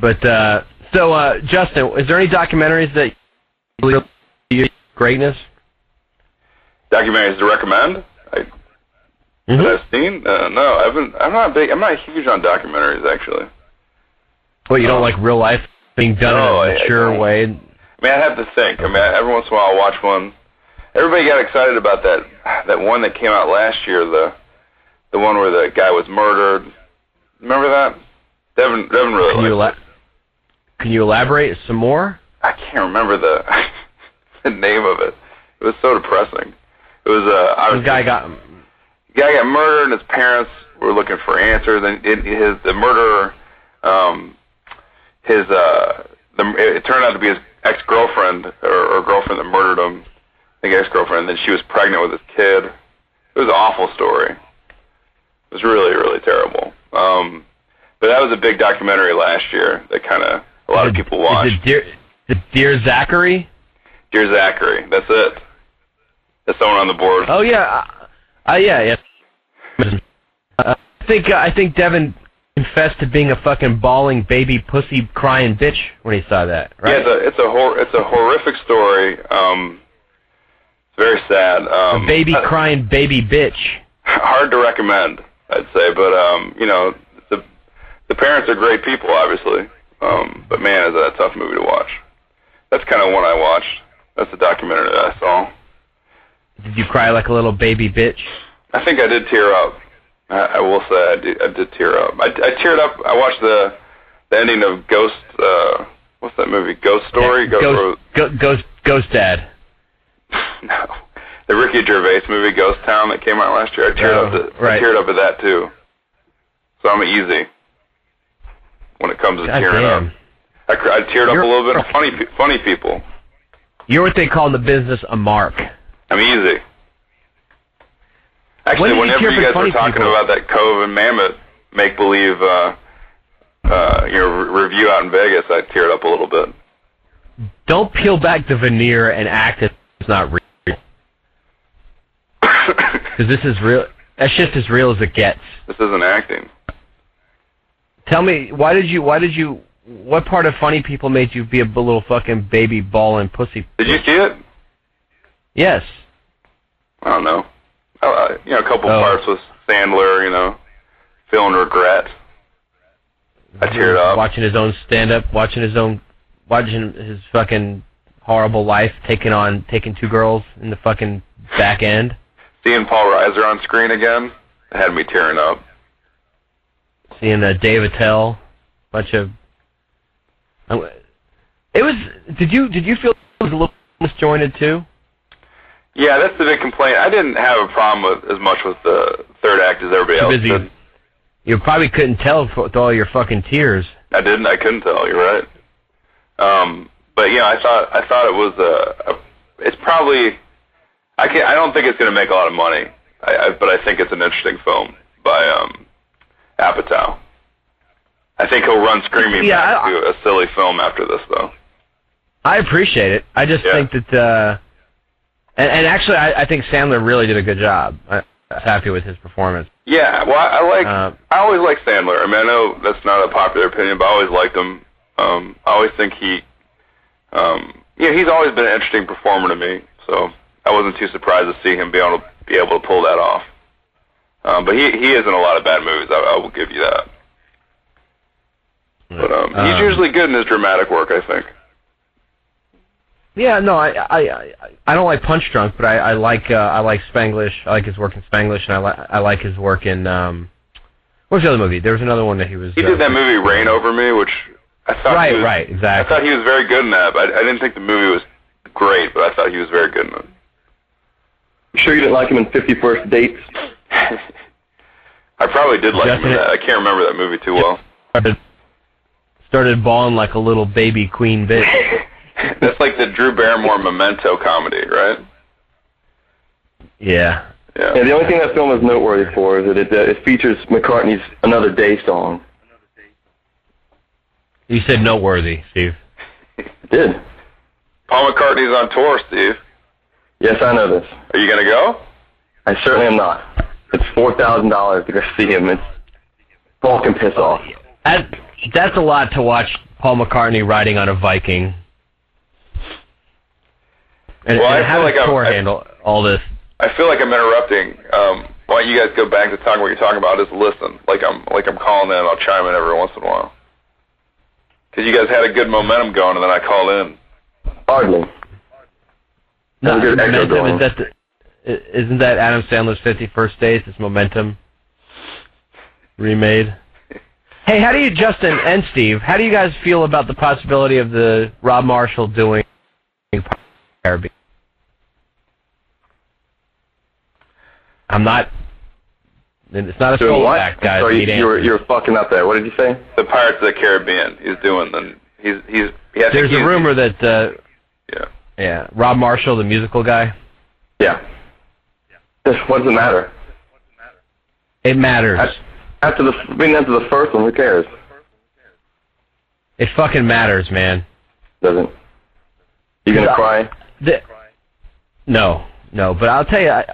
But uh, so, uh, Justin, is there any documentaries that you believe greatness? Documentaries to recommend? I, Mm-hmm. that I've seen? Uh, no, I've been. I'm not big. I'm not huge on documentaries actually. Well, you don't like real life being done No, I- in I a mature don't. way. I mean, I have to think. I mean, every once in a while I'll watch one. Everybody got excited about that that one that came out last year. The the one where the guy was murdered. Remember that? Devin Devin really Can you ela- Can you elaborate some more? I can't remember the the name of it. It was so depressing. It was uh, I was This guy got the guy got murdered, and his parents were looking for answers. And it, his the murderer, um, his uh, the it turned out to be his ex girlfriend or, or girlfriend that murdered him. I think ex girlfriend. And then she was pregnant with his kid. It was an awful story. It was really really terrible. Um, but that was a big documentary last year that kind of a lot of people watched. Is it Dear, is it Dear Zachary? Dear Zachary. That's it. That's someone on the board. Oh yeah, uh, uh, yeah, yeah. I think uh, I think Devin confessed to being a fucking bawling baby pussy crying bitch when he saw that. Yeah, Right? it's a it's a hor- it's a horrific story. Um, It's very sad. Um, a baby uh, crying baby bitch. hard to recommend, I'd say, but um, you know, the the parents are great people, obviously. Um, but man, is that a tough movie to watch. That's kind of one I watched. That's the documentary that I saw. Did you cry like a little baby bitch? I think I did tear up. I, I will say I did, I did tear up. I, I teared up. I watched the the ending of Ghost. Uh, what's that movie? Ghost Story. Yeah, Ghost, Go, Ghost, Ghost Dad. no, the Ricky Gervais movie Ghost Town that came out last year. I teared Oh, up. To, right. I teared up at that too. So I'm easy when it comes to God tearing damn. up. I, I teared up You're- a little bit of funny funny people. You're what they call in the business a mark. I'm easy. Actually, you whenever you guys were talking people? about that Kove and Mammoth make believe uh, uh, you know re- review out in Vegas, I teared up a little bit. Don't peel back the veneer and act as it's not real. Because this is real. That shit's as real as it gets. this isn't acting. Tell me, why did you? Why did you? What part of funny people made you be a little fucking baby ball and pussy? Did you see it? Yes. I don't know. Uh, you know, a couple Oh. parts with Sandler. You know, feeling regret. I teared up. Watching his own stand up, watching his own, watching his fucking horrible life, taking on taking two girls in the fucking back end. Seeing Paul Reiser on screen again had me tearing up. seeing uh, Dave Attell, bunch of. Um, it was. Did you did you feel it was a little disjointed too? Yeah, that's the big complaint. I didn't have a problem with as much with the third act as everybody else busy. did. You probably couldn't tell with all your fucking tears. I didn't. I couldn't tell. You're right. Um, but yeah, I thought I thought it was a. a it's probably. I can I don't think it's going to make a lot of money. I, I, but I think it's an interesting film by um, Apatow. I think he'll run screaming Yeah, back I- to a silly film after this, though. I appreciate it. I just Yeah. think that, uh, and, and actually, I, I think Sandler really did a good job. I, I was happy with his performance. Yeah, well, I, I like. Uh, I always like Sandler. I mean, I know that's not a popular opinion, but I always liked him. Um, I always think he, um, yeah, he's always been an interesting performer to me. So I wasn't too surprised to see him be able to be able to pull that off. Um, but he he is in a lot of bad movies. I, I will give you that. But um, he's Um, usually good in his dramatic work. I think. Yeah, no, I I I, I don't like Punch Drunk, but I, I like uh, I like Spanglish. I like his work in Spanglish, and I like I like his work in um, what was the other movie? There was another one that he was. He uh, did that movie Reign Over Me, which I thought Right, he was, right, exactly. I thought he was very good in that. But I, I didn't think the movie was great, but I thought he was very good in it. You sure you didn't like him in Fifty First Dates? I probably did like him in Definite- that. I can't remember that movie too well. started, started bawling like a little baby queen bitch. That's like the Drew Barrymore Memento comedy, right? Yeah. Yeah. Yeah, the only thing that film is noteworthy for is that it, uh, it features McCartney's "Another Day" song. You said noteworthy, Steve. It did. Paul McCartney's on tour, Steve. Yes, I know this. Are you gonna go? I certainly am not. It's four thousand dollars to go see him. It's Paul can piss off. That, that's a lot to watch Paul McCartney riding on a Viking. And, Well, I and feel how like does I'm- Thor I- handle all this? I feel like I'm interrupting. Um, why don't you guys go back to talking what you're talking about? Just listen, like I'm like I'm calling in. I'll chime in every once in a while. Because you guys had a good momentum going, and then I called in. Hardly. No, good momentum, going. is that the, isn't that Adam Sandler's 51st Days? It's Momentum remade. Hey, how do you, Justin and Steve, how do you guys feel about the possibility of the Rob Marshall doing Caribbean? I'm not. It's not a Doing soul what? act, guys. Sorry, Need you're you were fucking up there. What did you say? The Pirates of the Caribbean. He's doing the. He's he's. Yeah, There's a rumor that, uh, Yeah. yeah, Rob Marshall, the musical guy. Yeah. Just, what does it matter? It matters. That's- After the, I mean, after the first one, who cares? It fucking matters, man. Doesn't. You gonna cry? The, no, no. But I'll tell you, I,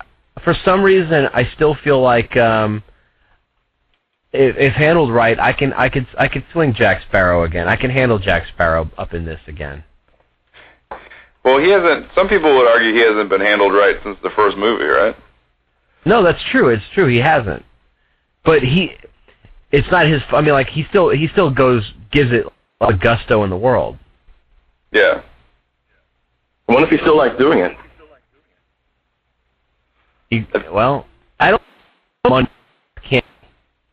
for some reason, I still feel like um, if, if handled right, I can, I could, I could swing Jack Sparrow again. I can handle Jack Sparrow up in this again. Well, he hasn't. Some people would argue he hasn't been handled right since the first movie, right? No, that's true. It's true. He hasn't. But he, it's not his. I mean, like he still he still goes gives it a gusto in the world. Yeah. I wonder if he still likes doing it. He, well, I don't. Money can't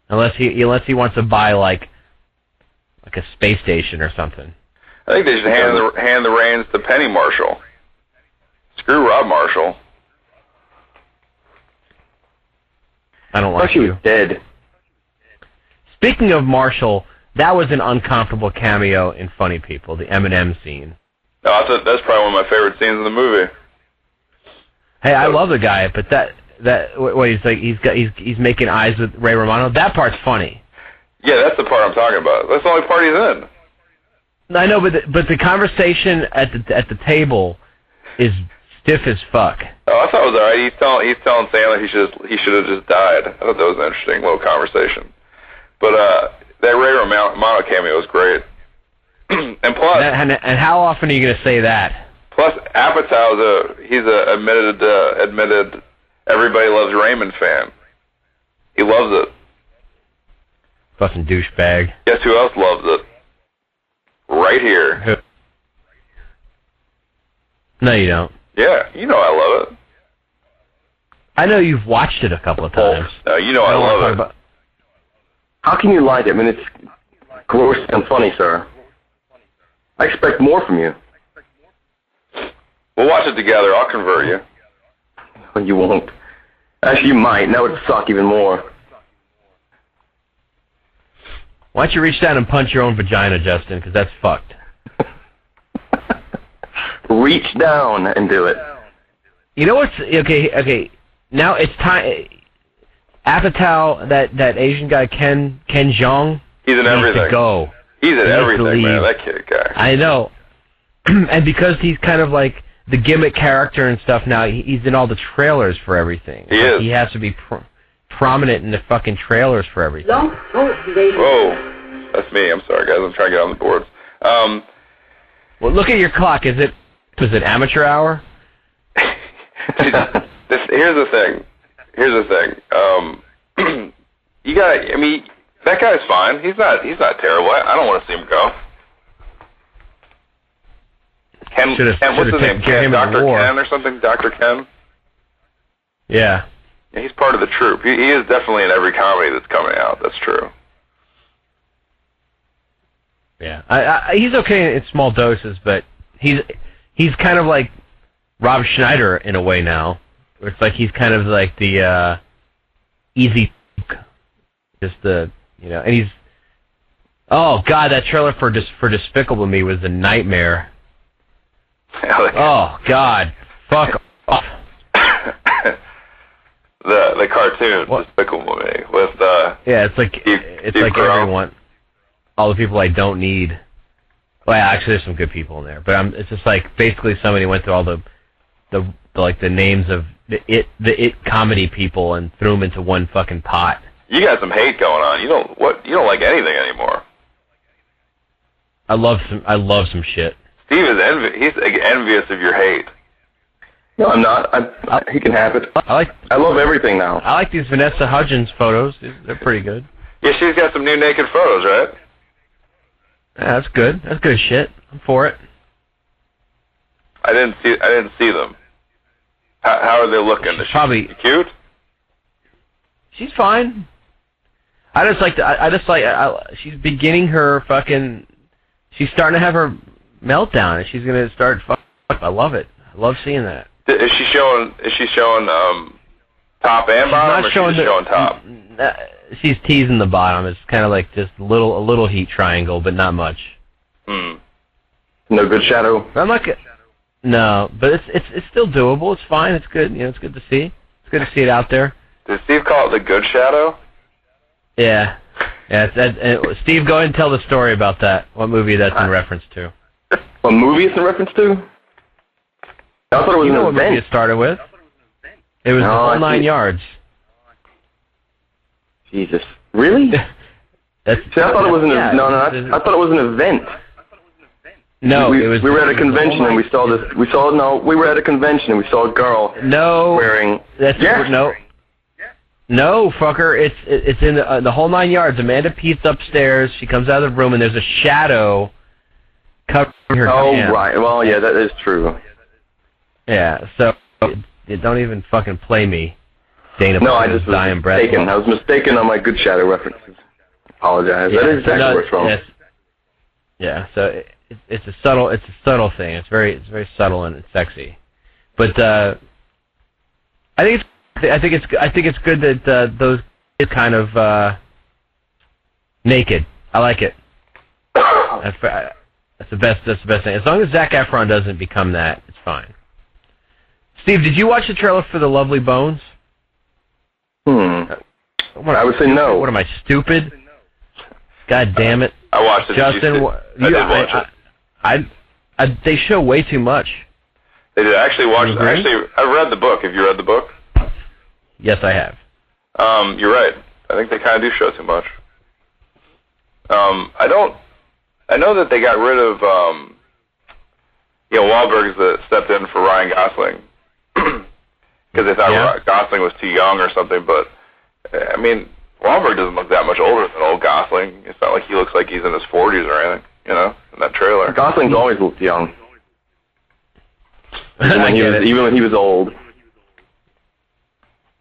unless he unless he wants to buy like like a space station or something. I think they should hand the hand the reins to Penny Marshall. Screw Rob Marshall. I don't I thought like she was you. dead. Speaking of Marshall, that was an uncomfortable cameo in Funny People, the Eminem scene. No, that's, a, that's probably one of my favorite scenes in the movie. Hey, I love the guy, but that that what he's like he's got he's he's making eyes with Ray Romano. That part's funny. Yeah, that's the part I'm talking about. That's the only part he's in. I know, but the, but the conversation at the at the table is stiff as fuck. Oh, I thought it was alright. He's telling he's telling Sandler he should he should have just died. I thought that was an interesting little conversation. But uh, that Ray Romano cameo was great. and plus, and, and how often are you going to say that? plus Apatow's a he's a admitted uh, admitted everybody loves Raymond fan. He loves it. Fucking douchebag. Guess who else loves it? Right here. Who? No, you don't. Yeah, you know I love it. I know you've watched it a couple of times. Uh, you know I, don't love it. about- How can you like it? I mean, it's gross and funny, sir. I expect more from you. We'll watch it together. I'll convert you. Well, you won't. Actually, you might. That would suck even more. Why don't you reach down and punch your own vagina, Justin? Because that's fucked. Reach down and do it. You know what's okay? Okay, now it's time. Apatow, that that Asian guy Ken Ken Jeong, He's in needs everything. to go. He's in He needs to everything, man. That kid guy. I know, and because he's kind of like the gimmick character and stuff now, he's in all the trailers for everything. He is. He has to be pr- prominent in the fucking trailers for everything. Whoa, that's me. I'm sorry, guys. I'm trying to get on the boards. Um, Well, look at your clock. Is it was it amateur hour? this here's the thing. Here's the thing. Um, you got. I mean, that guy's fine. He's not. He's not terrible. I, I don't want to see him go. Ken. Should've- Ken what's his name? taken care of Ken, Doctor. Ken or something? Doctor Ken. Yeah. Yeah, he's part of the troupe. He, he is definitely in every comedy that's coming out. That's true. Yeah, I, I, he's okay in small doses, but he's he's kind of like Rob Schneider in a way now. It's like he's kind of like the uh, easy, just the you know, and he's oh god, that trailer for Dis- for Despicable Me was a nightmare. Oh god, fuck off. the the cartoon What? Despicable Me with uh Yeah, it's like Steve- it's Steve like Carell. everyone, all the people I don't need. Well, actually, there's some good people in there, but I'm, it's just like basically somebody went through all the, the, the like the names of the it the it comedy people and threw them into one fucking pot. You got some hate going on. You don't what you don't like anything anymore. I love some I love some shit. Steve is envi- he's envious of your hate. No, I'm not. I, he can have it. I like I love everything now. I like these Vanessa Hudgens photos. They're pretty good. Yeah, she's got some new naked photos, right? Yeah, that's good. That's good shit. I'm for it. I didn't see I didn't see them. How, how are they looking? Is she Probably cute. she's fine. I just like the, I, I just like I, she's beginning her fucking. She's starting to have her meltdown, and she's gonna start. Fuck, I love it. I love seeing that. Is she showing? Is she showing um top and She's bottom, not or showing the- showing top? Uh, she's teasing the bottom. It's kind of like just a little a little heat triangle, but not much. Hmm. No good shadow. I'm not. No, but it's it's it's still doable. It's fine. It's good. You know, it's good to see. It's good to see it out there. Did Steve call it the good shadow? Yeah. Yeah, that, uh, Steve, go ahead and tell the story about that. What movie that's in reference to? What movie it's in reference to? I thought it was You know an what movie it started with? It was No, the whole nine yards. Jesus. Really? That's See, I thought it was an yeah, no, no. I, I thought it was an event. No, we, it was. we were at a convention and we saw this. We saw no. We were at a convention and we saw a girl No, wearing. that's Yes. no. No, fucker. It's it's in the, uh, the whole nine yards. Amanda Peet's upstairs. She comes out of the room and there's a shadow covering her. Oh chin. right. Well, yeah, that is true. Yeah. So you don't even fucking play me, Dana. No, I just was dying breath. mistaken. I was mistaken on my good shadow references. Apologize. Yeah, that is exactly no, where it's from. yes. Yeah, so it, it, it's a subtle, it's a subtle thing. It's very, it's very subtle and it's sexy. But uh, I think it's, I think it's, I think it's good that uh, those kids kind of uh, naked. I like it. That's, that's the best. That's the best thing. As long as Zac Efron doesn't become that, it's fine. Steve, did you watch the trailer for The Lovely Bones? Hmm. What, I would say no. What am I stupid? God damn it. I watched it. You Justin, I you- did watch I, it. I, I, I, they show way too much. They did. I actually watched. You agree? Actually, I read the book. Have you read the book? Yes, I have. Um, you're right. I think they kind of do show too much. Um, I don't. I know that they got rid of, um, you know, Wahlberg's that stepped in for Ryan Gosling because they thought Yeah. Gosling was too young or something. But I mean, Wahlberg doesn't look that much older than old Gosling. It's not like he looks like he's in his 40s or anything. You know, in that trailer. Gosling's always looked young, even when he was even when he was old.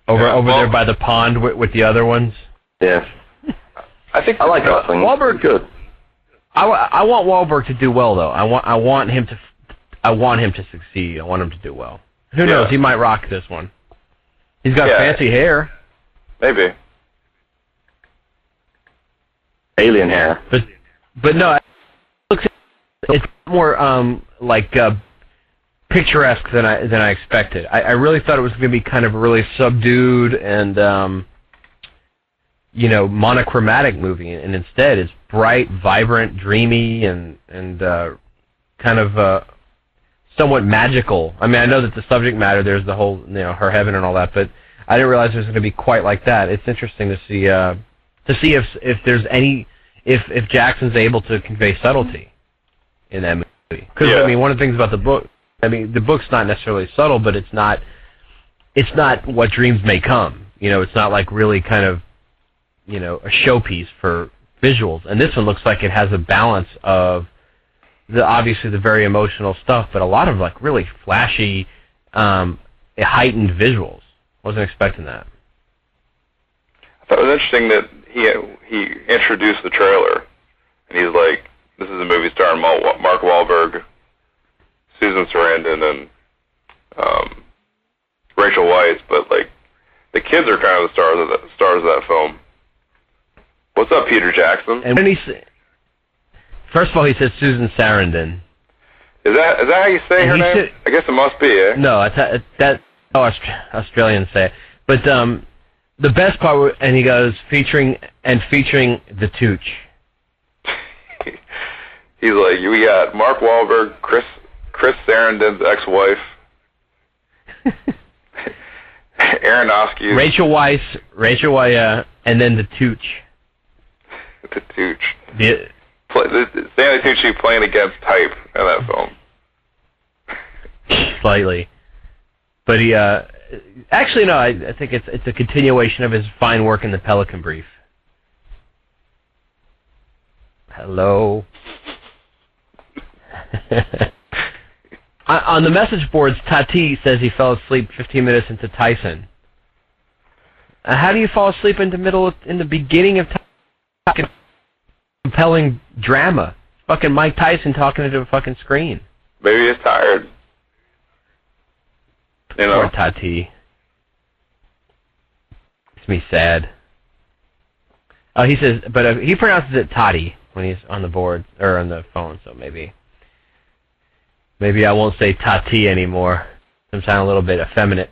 Over Yeah, over well- there by the pond with, with the other ones. Yeah, I think I like Gosling. Wahlberg- good. I, I want Wahlberg to do well though. I want I want him to I want him to succeed. I want him to do well. Who Yeah. knows? He might rock this one. He's got Yeah. fancy hair, maybe. Alien hair. but but no, it looks it's more um like uh, picturesque than I than I expected. I, I really thought it was going to be kind of a really subdued and um you know monochromatic movie, and instead it's bright, vibrant, dreamy, and and uh, kind of uh, somewhat magical. I mean, I know that the subject matter there's the whole you know her heaven and all that, but I didn't realize it was going to be quite like that. It's interesting to see uh, to see if if there's any if if Jackson's able to convey subtlety in that movie. Because Yeah. I mean, one of the things about the book, I mean, the book's not necessarily subtle, but it's not it's not what dreams may come. You know, it's not like really kind of you know a showpiece for visuals. And this one looks like it has a balance of the obviously the very emotional stuff, but a lot of like really flashy, um, heightened visuals. Wasn't expecting that. I thought it was interesting that he he introduced the trailer, and he's like, "This is a movie starring Mark Wahlberg, Susan Sarandon, and um, Rachel Weisz." But like, the kids are kind of the stars of the stars of that film. What's up, Peter Jackson? And when he s- first of all, he said Susan Sarandon. Is that is that how you say And her name? said- I guess it must be. Eh? No, that's that. that oh, Aust- Australians say it. But um, the best part, and he goes featuring and featuring the Tooch. He's like, we got Mark Wahlberg, Chris Chris Sarandon's ex-wife, Aronofsky, Rachel Weisz, Rachel Weisz, and then the Tooch. the Tooch. The, Play, the, the- Stanley Tucci playing against type in that film. slightly. But he, uh, actually, no, I, I think it's it's a continuation of his fine work in the Pelican Brief. Hello. On- On the message boards, Tati says he fell asleep 15 minutes into Tyson. Uh, how do you fall asleep in the middle, of, in the beginning of fucking compelling drama? Fucking Mike Tyson talking to a fucking screen. Maybe he's tired. You know, Poor Tati. Makes me sad. Oh, he says, but uh, he pronounces it Toddy when he's on the board or on the phone. So maybe, maybe I won't say Tati anymore. I'm sounding a little bit effeminate.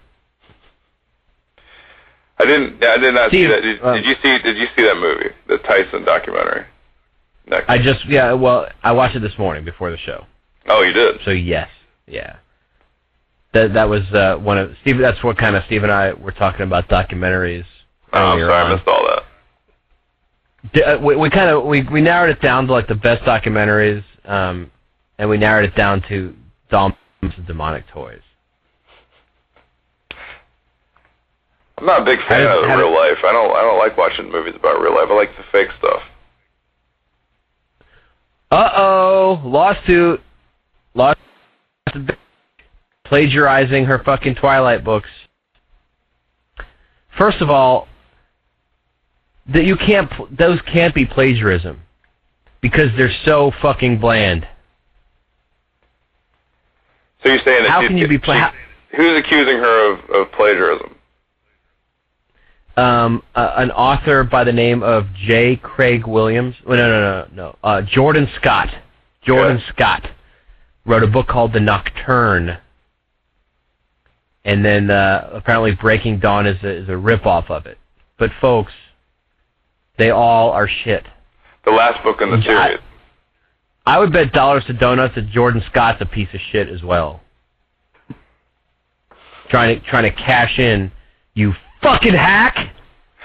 I didn't. I did not see Steve, that. Did, uh, did you see? Did you see that movie, the Tyson documentary? Next. I just, yeah, well, I watched it this morning before the show. oh, you did. So yes, yeah. That that was uh, one of Steve. That's what kind of Steve and I were talking about documentaries. Oh, I'm sorry, on. I missed all that. D- uh, we, we kind of we, we narrowed it down to like the best documentaries um, and we narrowed it down to and Demonic Toys. I'm not a big fan of real life. I don't. I don't like watching movies about real life. I like the fake stuff. Uh oh, lawsuit, lawsuit, plagiarizing her fucking Twilight books. First of all, that you can't, those can't be plagiarism because they're so fucking bland. So you're saying that How she's, can you be pla- she- who's accusing her of, of plagiarism? um, uh, an author by the name of J. Craig Williams. Oh, no, no, no, no. Uh, Jordan Scott. Jordan Yeah. Scott wrote a book called The Nocturne. And then uh, apparently Breaking Dawn is a, is a ripoff of it. But folks, they all are shit. The last book in the series. I would bet dollars to donuts that Jordan Scott's a piece of shit as well. Trying to trying to cash in, you fucking hack.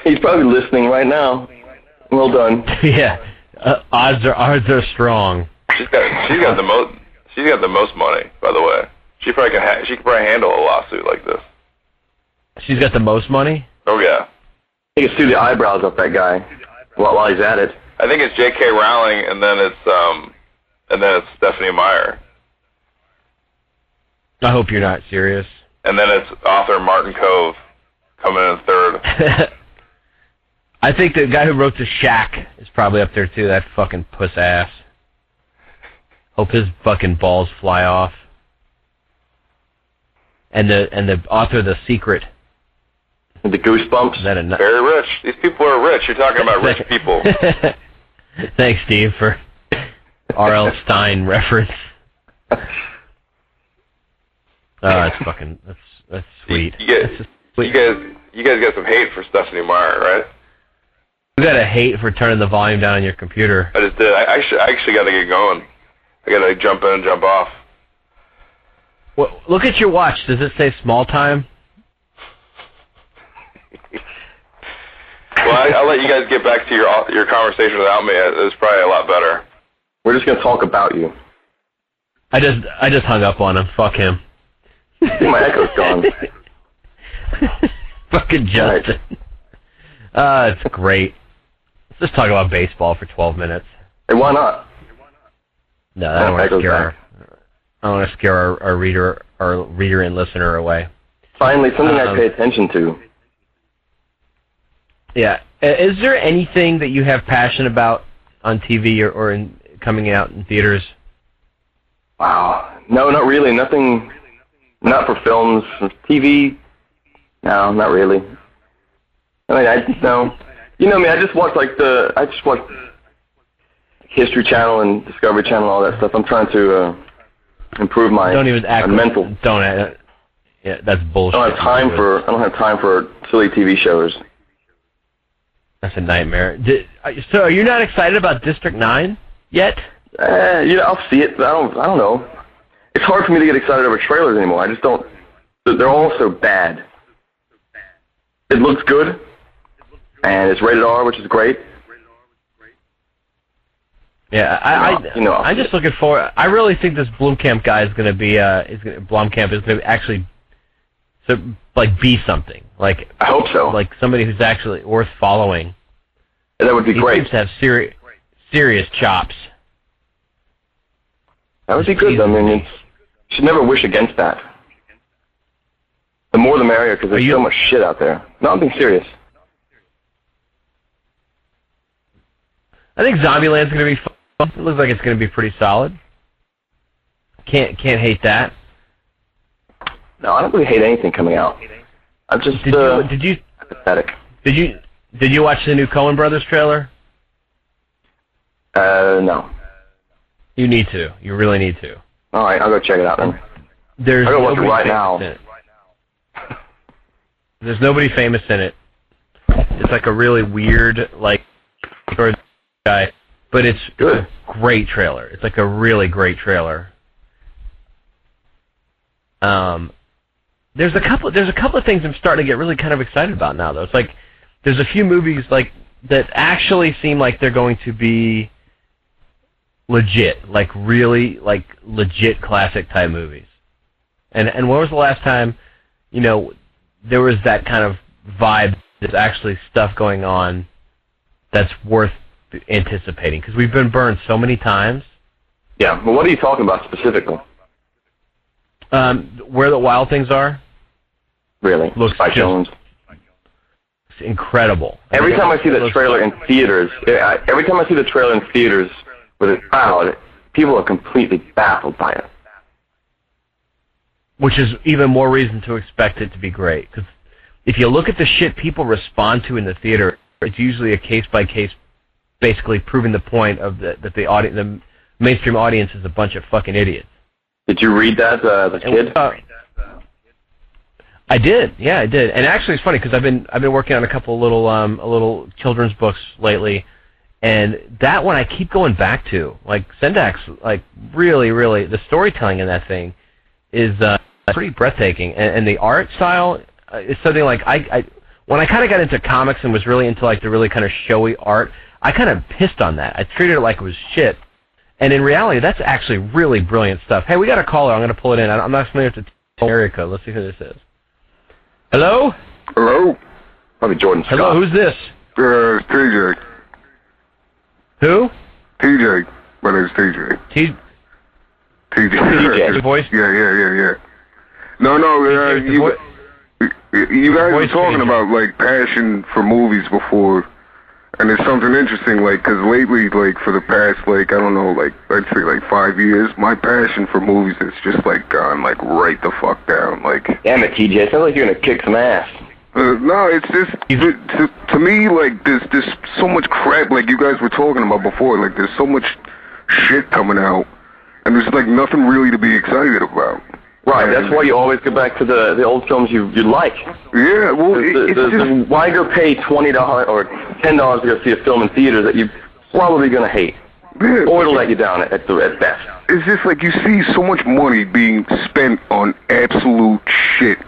He's probably listening right now. Well done. yeah, uh, odds are odds are strong. She's got. She's got the most. She's got the most money, by the way. She probably can. Ha- she could probably handle a lawsuit like this. She's got the most money. Oh yeah. He can sue the eyebrows off that guy while, while he's at it. I think it's J.K. Rowling, and then it's um, and then it's Stephenie Meyer, I hope you're not serious. and then it's author Martin Kove coming in third. I think the guy who wrote the Shack is probably up there too. That fucking puss ass. Hope his fucking balls fly off. And the and the author of the Secret. The goosebumps. Is that a Very rich. These people are rich. You're talking about rich people. Thanks, Steve, for R.L. Stine reference. Oh, that's fucking that's that's sweet. You, get, That's sweet. you guys, you guys got some hate for Stephenie Meyer, right? You got a hate for turning the volume down on your computer. I just did. I, should, I actually got to get going. I got to jump in and jump off. Well, look at your watch. Does it say small time? Well, I, I'll let you guys get back to your your conversation without me. It's probably a lot better. We're just gonna talk about you. I just I just hung up on him. Fuck him. My echo's gone. Fucking Justin. Uh, it's great. Let's just talk about baseball for 12 minutes. Hey, why not? No, I don't want to scare our, I don't want to scare our, our reader, our reader and listener away. Finally, something I Um, pay attention to. Yeah. Is there anything that you have passion about on TV or, or in coming out in theaters? Wow. No, not really. Nothing. Not for films, TV. No, not really. I mean, I no. You know me. I just watch like the. I just watch History Channel and Discovery Channel, and all that stuff. I'm trying to uh, improve my, Don't even my act. mental. Don't. Uh, yeah, that's bullshit. I don't have time for. I don't have time for silly TV shows. That's a nightmare. Did, so, are you not excited about District Nine yet? Eh, you know, I'll see it, but I don't. I don't know. It's hard for me to get excited over trailers anymore. I just don't. They're all so bad. It looks good, and it's rated R, which is great. Yeah, I, I, You know, I'm just looking for. I really think this Blomkamp guy is going to be. Uh, is gonna, Blomkamp is going to actually, so like be something. Like I hope so. like somebody who's actually worth following. that would be He great. seems to have serious serious chops. That would be good. I mean, you should never wish against that. The more the merrier, because there's so much shit out there. No, I'm being serious. I think Zombieland's going to be fun. It looks like it's going to be pretty solid. Can't can't hate that. No, I don't really hate anything coming out. I'm just Did uh, you did you pathetic. did you did you watch the new Coen Brothers trailer? Uh, no. You need to. You really need to. All right, I'll go check it out then. There's I gotta watch it right now. There's nobody famous in it. It's like a really weird, like, sort of guy, but it's Good. a great trailer. It's like a really great trailer. Um, there's a couple. There's a couple of things I'm starting to get really kind of excited about now, though. It's like there's a few movies like that actually seem like they're going to be legit, like really like legit classic type movies. And and when was the last time, you know, there was that kind of vibe? There's actually stuff going on that's worth anticipating because we've been burned so many times. Yeah. Well, what are you talking about specifically? Um, where the wild things are Really? Looks Spike Jonze. it's incredible. Every time I see the trailer in theaters, every time I see the trailer in theaters with a crowd, people are completely baffled by it. which is even more reason to expect it to be great. Because if you look at the shit people respond to in the theater, it's usually a case by case, basically proving the point of the, that the audience, the mainstream audience, is a bunch of fucking idiots. Did you read that uh, And, kid? uh, I did, yeah, I did. And actually, it's funny because I've been I've been working on a couple of little um little children's books lately, and that one I keep going back to. Like Sendak's, like really, really, the storytelling in that thing is uh, pretty breathtaking, and, and the art style uh, is something like I, I when I kind of got into comics and was really into like the really kind of showy art, I kind of pissed on that. I treated it like it was shit. And in reality, that's actually really brilliant stuff. Hey, we got a caller. I'm going to pull it in. I'm not familiar with the area code. Let's see who this is. Hello? Hello? I'm Jordan Scott. Hello, who's this? Uh, TJ. Who? TJ. My name's TJ. T. TJ. TJ. Your voice? Yeah, yeah, yeah, yeah. No, no, uh, TJ, you, you you guys were talking about, like, passion for movies before, and it's something interesting, like, 'cause lately, like, for the past, like, I don't know, like, I'd say, like, five years, my passion for movies has just, like, gone, like, right the fuck down, like... Damn it, TJ. It sounds like you're going to kick some ass. Uh, no, it's just to, to, to me like there's there's so much crap like you guys were talking about before. Like there's so much shit coming out, and there's like nothing really to be excited about. Right, that's why you always go back to the the old films you you like. Yeah, well, The, it, the, it's the, just the, why go pay twenty dollars or ten dollars to go see a film in theaters that you're probably going to hate, yeah, or it'll let you down at the at best. it's just like you see so much money being spent on absolute shit.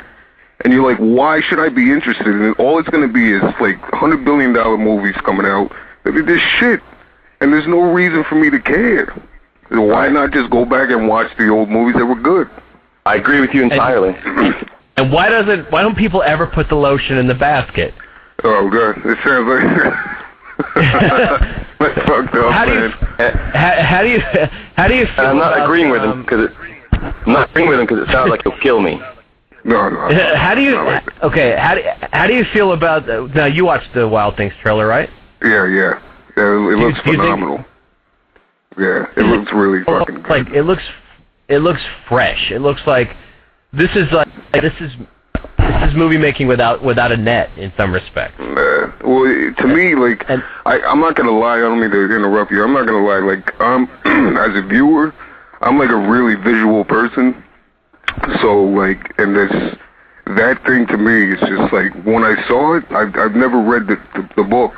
And you're like, why should I be interested in it? All it's going to be is like hundred billion dollar movies coming out. I mean, shit, and there's no reason for me to care. So Why not just go back and watch the old movies that were good? I agree with you entirely. And why doesn't why don't people ever put the lotion in the basket? Oh god, it sounds like that's fucked up, How do you man. how, how do you how do you feel And I'm not about, agreeing with him um, because it. I'm not agreeing with him because it sounds like he'll kill me. No, no. How do you like okay? How do how do you feel about uh, now? You watched the Wild Things trailer, right? Yeah, yeah. yeah it, it looks you think- phenomenal. Yeah, it looks really fucking good. like it looks it looks fresh. It looks like this is like this is this is movie making without without a net in some respects. Uh, well, to me, like, And- I, I'm not gonna lie. I don't mean to interrupt you. I'm not gonna lie. Like, um, as a viewer, I'm like a really visual person. So, like, and this that thing to me is just like when I saw it. I've I've never read the the, the book,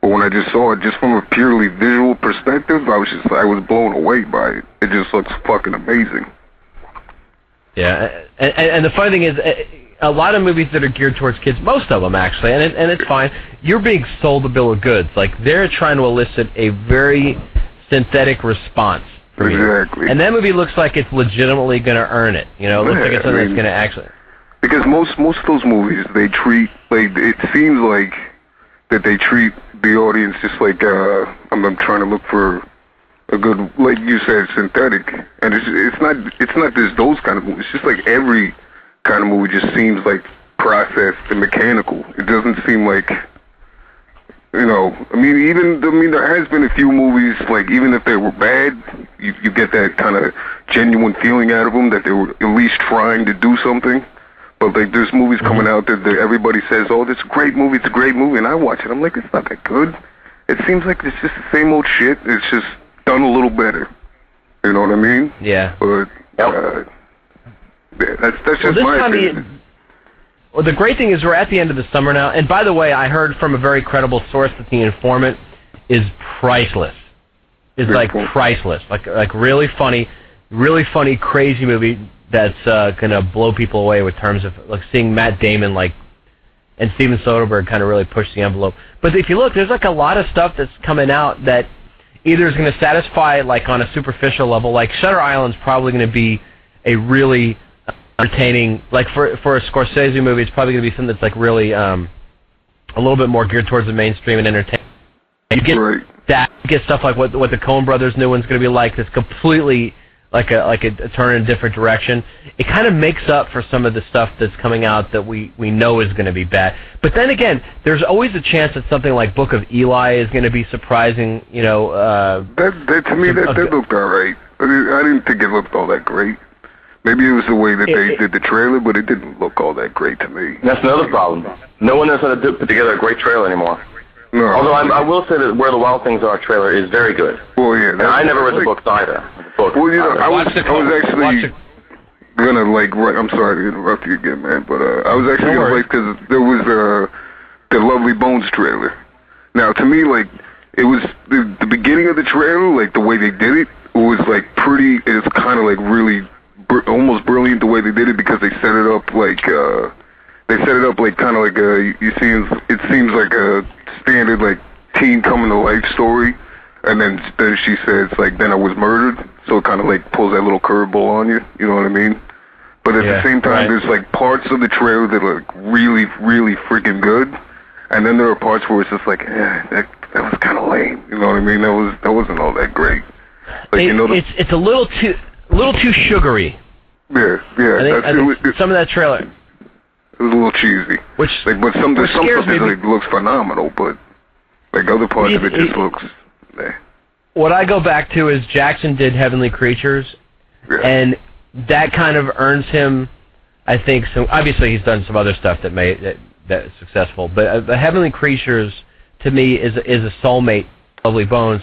but when I just saw it, just from a purely visual perspective, I was just I was blown away by it. It just looks fucking amazing. Yeah, and, and, the funny thing is, eh, a lot of movies that are geared towards kids, most of them actually, and it, and it's fine. You're being sold a bill of goods. Like they're trying to elicit a very synthetic response. Exactly. And that movie looks like it's legitimately going to earn it. You know, it looks like it's something I that's going to actually. Because most most of those movies they treat like it seems like that they treat the audience just like uh I'm, I'm trying to look for a good like you said synthetic and it's it's not it's not just those kind of movies it's just like every kind of movie just seems like processed and mechanical it doesn't seem like you know I mean even I mean there has been a few movies like even if they were bad you you get that kind of genuine feeling out of them that they were at least trying to do something but like there's movies coming out that, that everybody says, "Oh, this is a great movie. It's a great movie," and I watch it. I'm like, it's not that good. It seems like it's just the same old shit. It's just done a little better. You know what I mean? Yeah. But uh, yeah, that's that's Well, just this my time of opinion. Well, the great thing is we're at the end of the summer now. And by the way, I heard from a very credible source that the informant is priceless. Is like priceless. Like like really funny, really funny, crazy movie that's uh, gonna blow people away with terms of like seeing Matt Damon like and Steven Soderbergh kind of really push the envelope. But if you look, there's like a lot of stuff that's coming out that either is going to satisfy like on a superficial level, like Shutter Island's probably going to be a really entertaining, like for for a Scorsese movie, it's probably going to be something that's like really um, a little bit more geared towards the mainstream and entertaining. You get Right. that, you get stuff like what what the Coen Brothers' new one's going to be like. That's completely like a like a, a turn in a different direction. It kind of makes up for some of the stuff that's coming out that we we know is going to be bad. But then again, there's always a chance that something like Book of Eli is going to be surprising. You know, uh, That, that to me, that, that looked all right. I didn't think it looked all that great. Maybe it was the way that It- they it- did the trailer, but it didn't look all that great to me. That's another problem. No one knows how to do, put together a great trailer anymore. No. Although I'm, I will say that Where the Wild Things Are trailer is very good. well, yeah. And I never read the like- books either. The book. Well, you know, I was, I was actually gonna like. Write, I'm sorry to interrupt you again, man, but uh, I was actually No gonna worries. write because there was uh, the Lovely Bones trailer. Now, to me, like it was the, the beginning of the trailer, like the way they did it was like pretty. It's kind of like really, br- almost brilliant the way they did it because they set it up like. uh they set it up like kind of like a you see it seems like a standard like teen coming to life story. And then then she says like then I was murdered. So it kind of like pulls that little curveball on you. You know what I mean? But at Yeah, the same time right. there's like parts of the trailer that are like really really freaking good. And then there are parts where it's just like eh, that that was kind of lame. You know what I mean? That was that wasn't all that great. Like you know the, it's it's a little too a little too sugary. yeah yeah I think, I think was, it, some of that trailer, It was a little cheesy which Like, but some What some stuff me like looks phenomenal, but like other parts of it It- just it- looks. Eh. what I go back to is Jackson did Heavenly Creatures, Yeah. and that kind of earns him, I think. Some obviously he's done some other stuff that made that that is successful, but uh, the Heavenly Creatures to me is is a soulmate. Lovely Bones.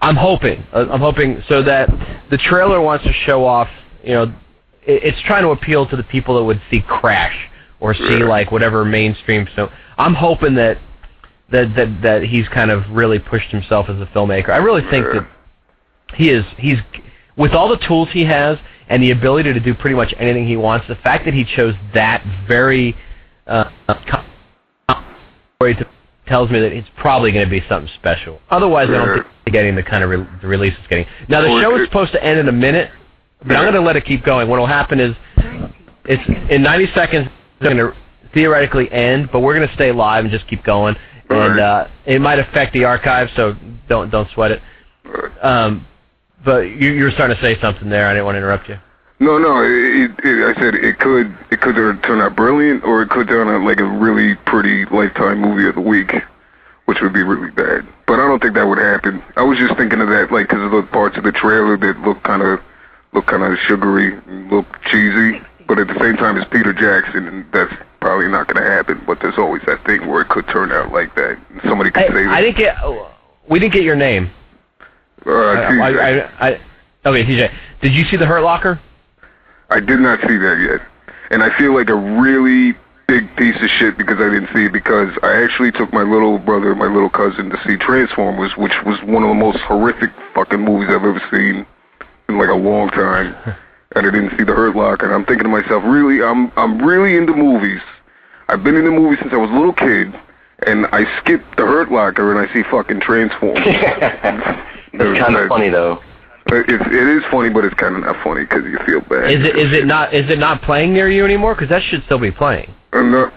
I'm hoping. Uh, I'm hoping so that the trailer wants to show off. You know, it's trying to appeal to the people that would see Crash or see like whatever mainstream. So I'm hoping that that that that he's kind of really pushed himself as a filmmaker. I really think that he is he's with all the tools he has and the ability to do pretty much anything he wants. The fact that he chose that very uh, story to, tells me that it's probably going to be something special. Otherwise, I don't think it's getting the kind of re- the release it's getting. Now the show is supposed to end in a minute, but I'm going to let it keep going. What will happen is it's in 90 seconds. It's going to theoretically end, but we're going to stay live and just keep going. And uh, it might affect the archive, so don't don't sweat it. Um, but you, you were starting to say something there. I didn't want to interrupt you. No, no. It, it, I said it could it could turn out brilliant or it could turn out like a really pretty lifetime movie of the week, which would be really bad. But I don't think that would happen. I was just thinking of that like because of the parts of the trailer that look kind of look kind of sugary, look cheesy. But at the same time, it's Peter Jackson, and that's probably not going to happen. But there's always that thing where it could turn out like that. And somebody could Hey, say that. I didn't get. We didn't get your name. uh, I, I, I, I, okay, TJ. Did you see the Hurt Locker? I did not see that yet. And I feel like a really big piece of shit because I didn't see it because I actually took my little brother my little cousin to see Transformers, which was one of the most horrific fucking movies I've ever seen in like a long time. And I didn't see the Hurt Locker. And I'm thinking to myself, really, I'm I'm really into movies. I've been in the movies since I was a little kid, and I skipped the Hurt Locker and I see fucking Transformers. it's kind of funny though. It's, it is funny, but it's kind of not funny because you feel bad. Is it is it not is it not playing near you anymore? Because that should still be playing. Uh,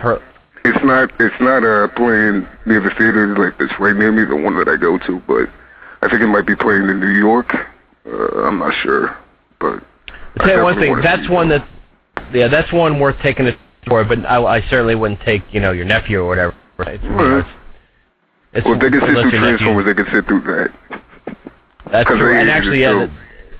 Hurt. It's not. It's not uh, playing near the theater like that's right near me, the one that I go to. But I think it might be playing in New York. Uh, I'm not sure, but I'll tell you one thing. That's one that, yeah, that's one worth taking it for. But I, I certainly wouldn't take you know your nephew or whatever. It's, you know, it's, it's Well, they can sit through nephew- Transformers, they can sit through that. That's true. And actually, yeah.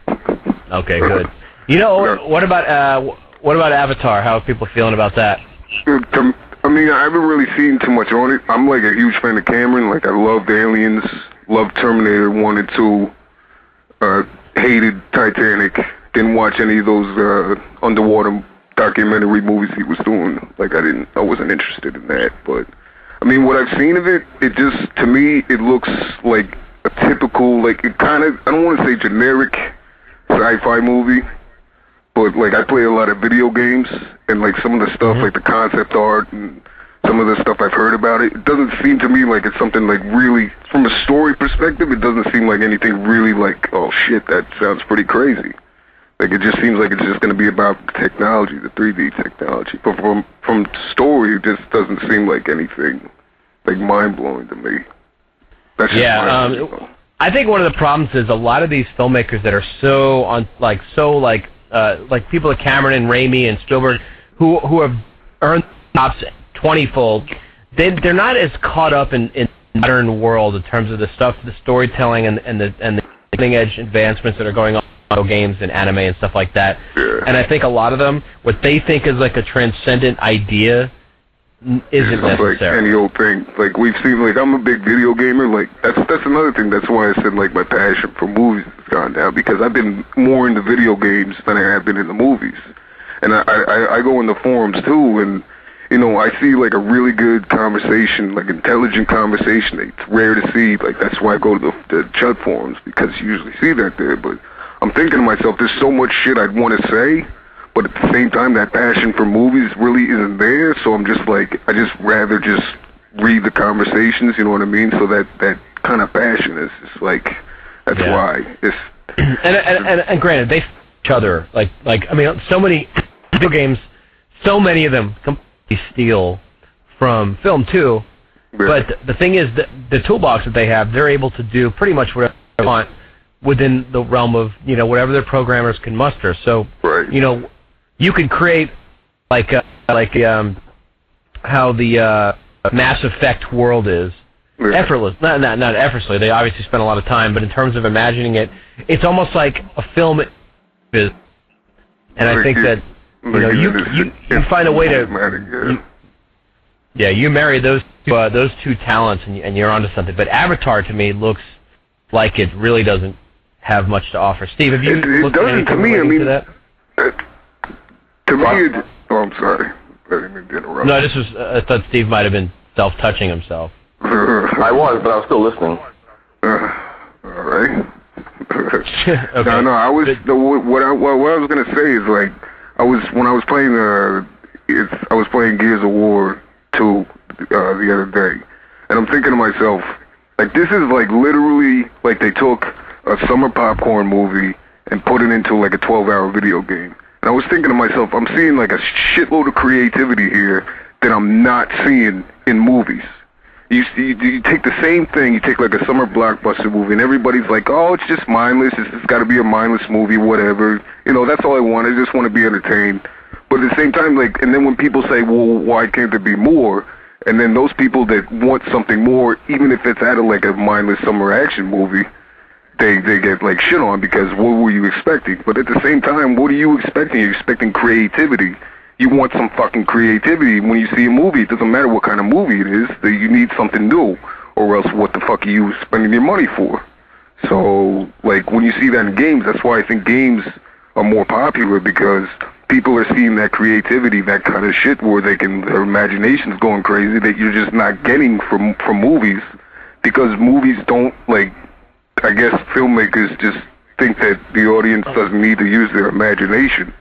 that- okay, good. You know No. what about uh what about Avatar? How are people feeling about that? I mean, I haven't really seen too much on it. I'm like a huge fan of Cameron. Like I loved Aliens, loved Terminator One and Two, uh, hated Titanic. Didn't watch any of those uh, underwater documentary movies he was doing. Like I didn't, I wasn't interested in that. But I mean, what I've seen of it, it just to me, it looks like typical, like it kind of. I don't want to say generic sci-fi movie, but like I play a lot of video games and like some of the stuff, mm-hmm. like the concept art and some of the stuff I've heard about it, it doesn't seem to me like it's something like really from a story perspective. It doesn't seem like anything really like oh shit, that sounds pretty crazy. Like it just seems like it's just going to be about technology, the 3D technology. But from from story, it just doesn't seem like anything like mind blowing to me. That's Yeah, um. I think one of the problems is a lot of these filmmakers that are so on like so like uh, like people like Cameron and Raimi and Spielberg who who have earned tops twentyfold. They they're not as caught up in in modern world in terms of the stuff, the storytelling and and the and the cutting edge advancements that are going on video games and anime and stuff like that. Yeah. And I think a lot of them, what they think is like a transcendent idea, isn't It's like necessary. any old thing. Like we've seen, like I'm a big video gamer. Like that's that's another thing. That's why I said like my passion for movies has gone down because I've been more into video games than I have been in the movies, and I I, I go in the forums too, and you know I see like a really good conversation, like intelligent conversation. It's rare to see. Like that's why I go to the, the chat forums because you usually see that there. But I'm thinking to myself, there's so much shit I'd want to say but at the same time that passion for movies really isn't there so i'm just like i just rather just read the conversations you know what i mean so that that kind of passion is just like that's Yeah. why it's and, and and and granted, they f- each other like like I mean, so many video games, so many of them completely steal from film too. But the thing is, that the toolbox that they have, they're able to do pretty much whatever they want within the realm of you know whatever their programmers can muster. So right you know, you could create like uh, like um, how the uh, Mass Effect world is Yeah. effortless. Not, not not effortlessly. They obviously spent a lot of time, but in terms of imagining it, it's almost like a film is. And I think that you know you you, you find a way to yeah. you- yeah you marry those two, uh, those two talents and, and you're onto something. But Avatar to me looks like it really doesn't have much to offer. Steve, have you It- it doesn't to me, I mean- to that? To me it, oh i'm sorry i didn't mean to interrupt No, this was uh, I thought Steve might have been self-touching himself. I was, but I was still listening. Uh, all right. Okay. No, no. I was But- the what what I what, what I was gonna say is like I was when I was playing uh it's I was playing Gears of War two uh, the other day, and I'm thinking to myself like this is like literally like they took a summer popcorn movie and put it into like a 12 hour video game. And I was thinking to myself, I'm seeing like a shitload of creativity here that I'm not seeing in movies. You, you you take the same thing, you take like a summer blockbuster movie, and everybody's like, oh, it's just mindless. It's, it's got to be a mindless movie, whatever. You know, that's all I want. I just want to be entertained. But at the same time, like, and then when people say, well, why can't there be more? And then those people that want something more, even if it's out of like a mindless summer action movie, they they get like shit on because what were you expecting? But at the same time, what are you expecting? You're expecting creativity. You want some fucking creativity when you see a movie. It doesn't matter what kind of movie it is. That you need something new, or else what the fuck are you spending your money for? So like when you see that in games, that's why I think games are more popular because people are seeing that creativity, that kind of shit where they can their imagination's going crazy that you're just not getting from from movies because movies don't like I guess filmmakers just think that the audience doesn't need to use their imagination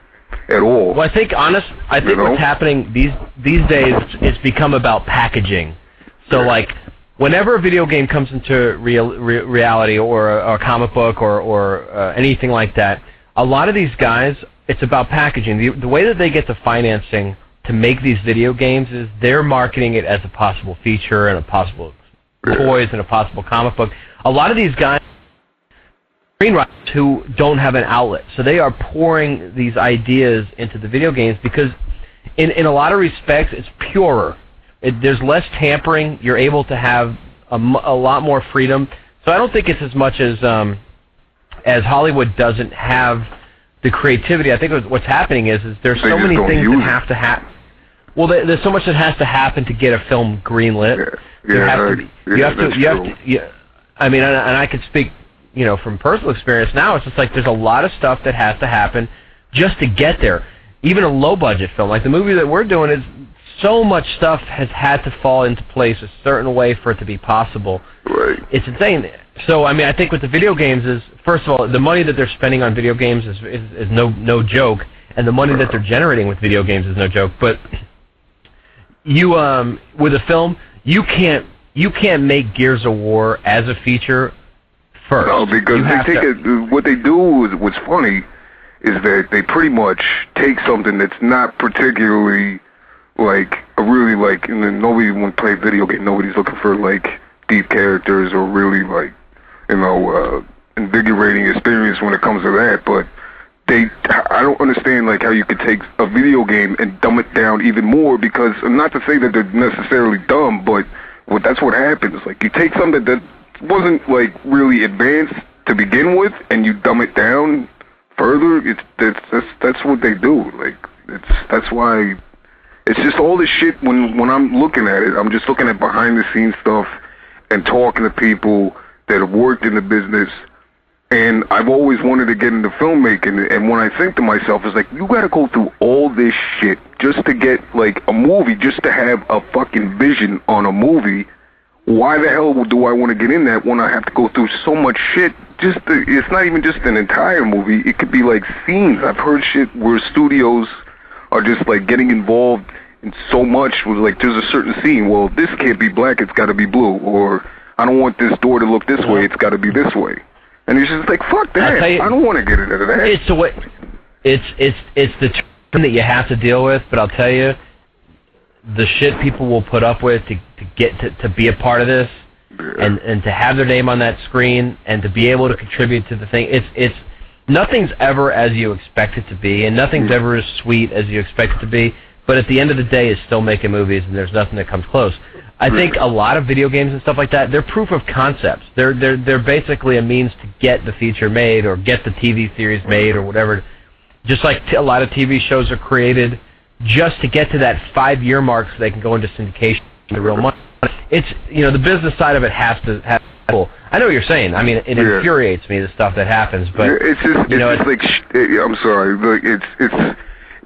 at all. Well, I think honest. I think You know? what's happening these these days it's become about packaging. So Yeah. like whenever a video game comes into real re- reality or a, or a comic book or or uh, anything like that, a lot of these guys it's about packaging. The, the way that they get the financing to make these video games is they're marketing it as a possible feature and a possible toys and a possible comic book. A lot of these guys screenwriters who don't have an outlet. So they are pouring these ideas into the video games because, in in a lot of respects, it's purer. It, there's less tampering. You're able to have a, a lot more freedom. So I don't think it's as much as um, as Hollywood doesn't have the creativity. I think what's happening is is there's They so many things that have to happen. Well, there, there's so much that has to happen to get a film greenlit. Yeah, you yeah, have to. You have to. You have to. Yeah, I mean, and, and I could speak, you know, from personal experience. Now it's just like there's a lot of stuff that has to happen just to get there. Even a low budget film, like the movie that we're doing, is so much stuff has had to fall into place a certain way for it to be possible. Right. It's insane. So I mean, I think with the video games is first of all the money that they're spending on video games is is, is no no joke, and the money that they're generating with video games is no joke. But you um with a film, you can't you can't make Gears of War as a feature first. No, because they take to- it. What they do is what's funny is that they pretty much take something that's not particularly like a really like. And then nobody when play video game, nobody's looking for like deep characters or really like you know uh, invigorating experience when it comes to that. But they, I don't understand like how you could take a video game and dumb it down even more because not to say that they're necessarily dumb, but what that's what happens. Like you take something that wasn't like really advanced to begin with, and you dumb it down further. It's that's that's that's what they do. Like it's that's why it's just all this shit. When when I'm looking at it, I'm just looking at behind the scenes stuff and talking to people that have worked in the business. And I've always wanted to get into filmmaking, and when I think to myself, it's like you got to go through all this shit just to get like a movie, just to have a fucking vision on a movie why the hell do I want to get in that when I have to go through so much shit? Just to, it's not even just an entire movie. It could be like scenes. I've heard shit where studios are just like getting involved in so much with like there's a certain scene. Well, this can't be black. It's got to be blue. Or I don't want this door to look this way. It's got to be this way. And it's just like fuck that. You- I don't want to get into that. It's the way. It's it's it's the term that you have to deal with. But I'll tell you, the shit people will put up with to to get to to be a part of this, and and to have their name on that screen and to be able to contribute to the thing. It's it's nothing's ever as you expect it to be, and nothing's mm. ever as sweet as you expect it to be. But at the end of the day, it's still making movies, and there's nothing that comes close. I think a lot of video games and stuff like that, they're proof of concepts. They're they're they're basically a means to get the feature made or get the TV series made or whatever. Just like t- a lot of TV shows are created just to get to that five year mark so they can go into syndication the real money. It's you know the business side of it has to have. I know what you're saying. I mean, it Yeah. infuriates me the stuff that happens, but it's just you know, it's just like sh- I'm sorry, like it's it's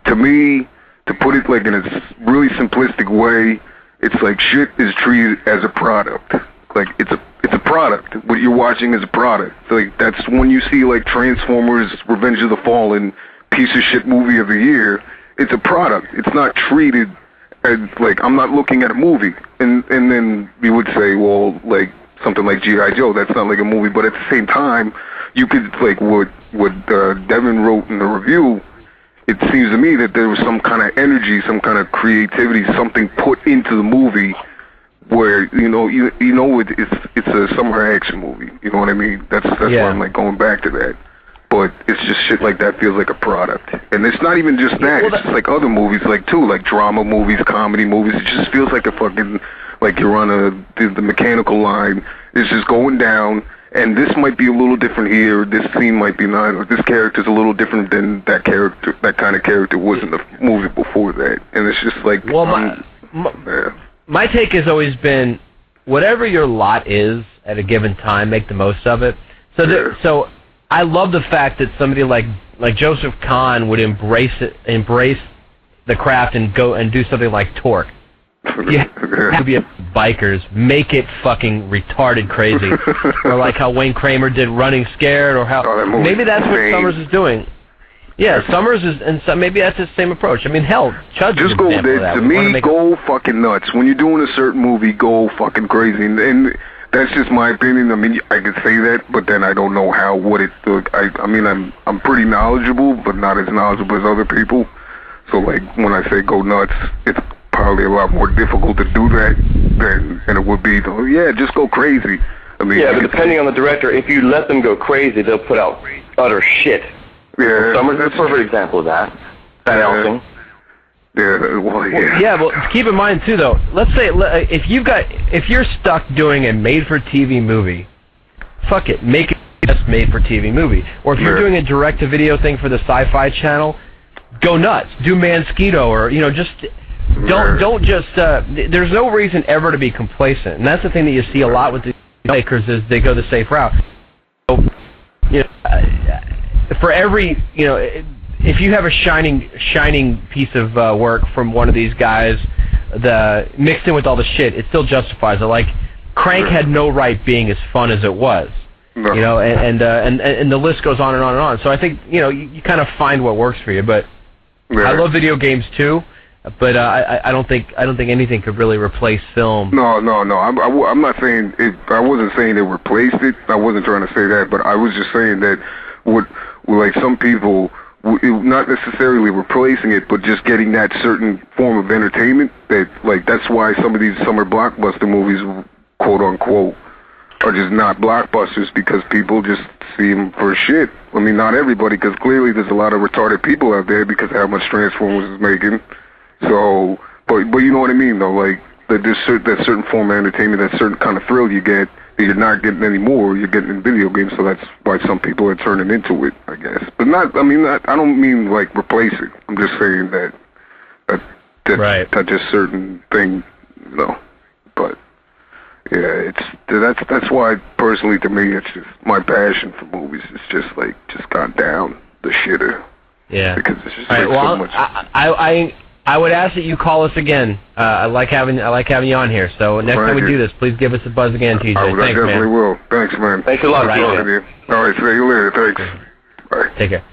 to me to put it like in a really simplistic way, it's like shit is treated as a product. Like it's a it's a product. What you're watching is a product. Like that's when you see like Transformers: Revenge of the Fallen, piece of shit movie of the year. It's a product. It's not treated as like I'm not looking at a movie. And and then you would say, well, like something like GI Joe, that's not like a movie. But at the same time, you could like what what uh, Devin wrote in the review. It seems to me that there was some kind of energy, some kind of creativity, something put into the movie where you know you you know it, it's it's a summer action movie. You know what I mean? That's that's Yeah. why I'm like going back to that. But it's just shit like that feels like a product, and it's not even just that. well, it's just like other movies, like too, like drama movies, comedy movies. It just feels like a fucking like you're on a the, the mechanical line. It's just going down, and this might be a little different here. This scene might be not, or this character's a little different than that character, that kind of character was in the movie before that. And it's just like, well, my, um, my yeah. my take has always been whatever your lot is at a given time, make the most of it. So that, Yeah. so I love the fact that somebody like like Joseph Kahn would embrace it, embrace the craft and go and do something like Torque. Have to be bikers, make it fucking retarded crazy, or like how Wayne Kramer did Running Scared, or how Oh, that maybe that's what. Sommers is doing. Yeah, Sommers is, and so maybe that's the same approach. I mean, hell, Chud's Just go that. To We me, go fucking nuts. When you're doing a certain movie, go fucking crazy. And, and that's just my opinion. I mean, I could say that, but then I don't know how what it. Look, I I mean, I'm I'm pretty knowledgeable, but not as knowledgeable as other people. So like when I say go nuts, it's probably a lot more difficult to do that than than it would be. To, yeah, just go crazy. I mean, Yeah, but depending on the director, if you let them go crazy, they'll put out utter shit. yeah, Sommers is a that's- perfect example of that. Van Yeah. Helsing. Yeah, well, yeah. Well, yeah, but keep in mind too, though. Let's say uh, if you've got if you're stuck doing a made-for-TV movie, fuck it, make it a best made-for-TV movie. Or if you're Yeah. doing a direct-to-video thing for the Sci-Fi Channel, go nuts, do Mansquito, or you know, just don't don't just. Uh, th- there's no reason ever to be complacent, and that's the thing that you see a lot with the makers is they go the safe route. So, you know, uh, for every you know if you have a shining shining piece of uh, work from one of these guys the mixed in with all the shit it still justifies it like crank had no right being as fun as it was No. you know and and, uh, and and the list goes on and on and on so i think you know you, you kind of find what works for you but Yeah. i love video games too but uh, I, I don't think I don't think anything could really replace film. No, no, no. I'm, I, am not saying it. I wasn't saying it replaced it. I wasn't trying to say that, but I was just saying that what, like some people, not necessarily replacing it, but just getting that certain form of entertainment. That like that's why some of these summer blockbuster movies, quote unquote, are just not blockbusters because people just see them for shit. I mean, not everybody, because clearly there's a lot of retarded people out there because of how much Transformers is making. So, but but you know what I mean though, like that there's certain, that certain form of entertainment, that certain kind of thrill you get that you're not getting anymore. You're getting in video games, so that's why some people are turning into it, I guess. But not, I mean, not, I don't mean like replace it. I'm just saying that that that, Right. that just certain thing, you know. But yeah, it's that's that's why personally to me, it's just my passion for movies. It's just like just gone down the shitter Yeah. because it's just All right. like so Well, much. I, I I I would ask that you call us again. Uh, I like having I like having you on here. So next time we Roger. do this, please give us a buzz again, TJ. I, I Thanks, definitely man. will. Thanks, man. Thanks a lot, All right, TJ. Talking you. All right, see you later. Thanks. Bye. Take care.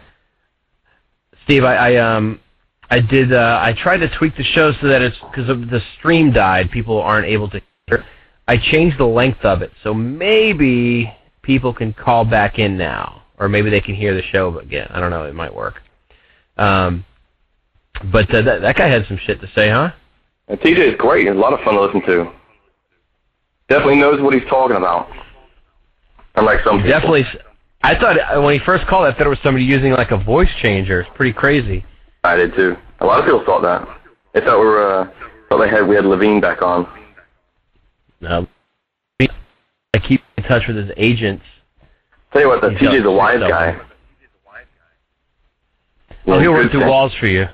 Steve, I, I um I did uh, I tried to tweak the show so that it's because of the stream died, people aren't able to hear. I changed the length of it, so maybe people can call back in now, or maybe they can hear the show again. I don't know. It might work. Um, but uh, that that guy had some shit to say, huh? And TJ is great. He's a lot of fun to listen to. Definitely knows what he's talking about. Unlike some people. Definitely. I thought uh, when he first called, I thought it was somebody using like a voice changer. It's pretty crazy. I did too. A lot of people thought that. They thought we were, uh, thought they had we had Levine back on. Um, I keep in touch with his agents. Tell you what, the TJ's a wise guy. them. Oh, he'll run through walls for you.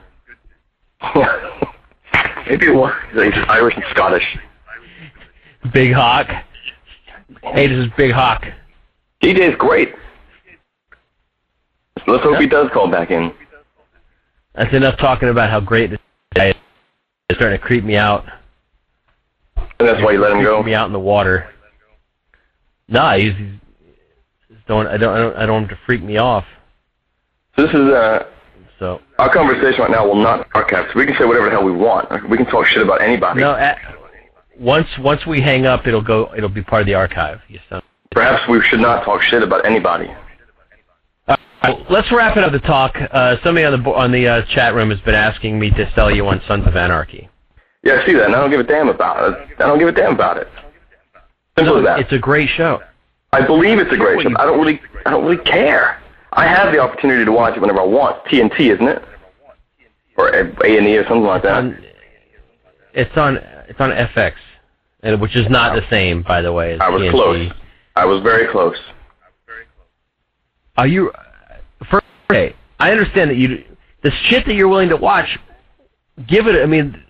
Maybe it was. He's Irish and Scottish. Big Hawk. Hey, this is Big Hawk. TJ's great. Let's hope he does call back in. That's enough talking about how great this guy is. It's starting to creep me out. And that's why you let him go. Me out in the water. Nah, he's, he's just don't I don't I don't I don't want him to freak me off. So this is uh, our conversation right now will not archive. So we can say whatever the hell we want. We can talk shit about anybody. no, at, once once we hang up, it'll go. It'll be part of the archive. You son. Perhaps we should not talk shit about anybody. Right, let's wrap it up. The talk. Uh, somebody on the on the uh, chat room has been asking me to sell you on Sons of Anarchy. Yeah, I see that, and I don't give a damn about it. I don't give a damn about it. Simple as that. It's a great show. I believe it's a great show. I don't really, I don't really care. I have the opportunity to watch it whenever I want. TNT, isn't it? Or A and E or something like that. It's on it's on FX, and which is not the same, by the way. As I was TNT. close. I was very close. Are you? First, okay, I understand that you the shit that you're willing to watch. Give it. I mean,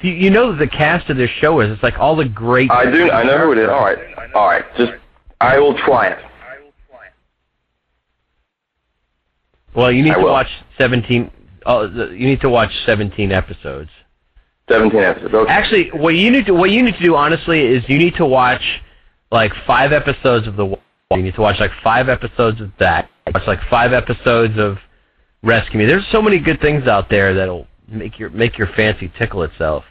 do you know that the cast of this show is? It's like all the great. I do. I know who it is. All right. All right. Just, I will try it. Well, you need I to will. watch 17. Uh, you need to watch 17 episodes. Seventeen episodes. Okay. Actually, what you need to what you need to do honestly is you need to watch like five episodes of the. You need to watch like five episodes of that. Watch like five episodes of Rescue Me. There's so many good things out there that'll make your make your fancy tickle itself.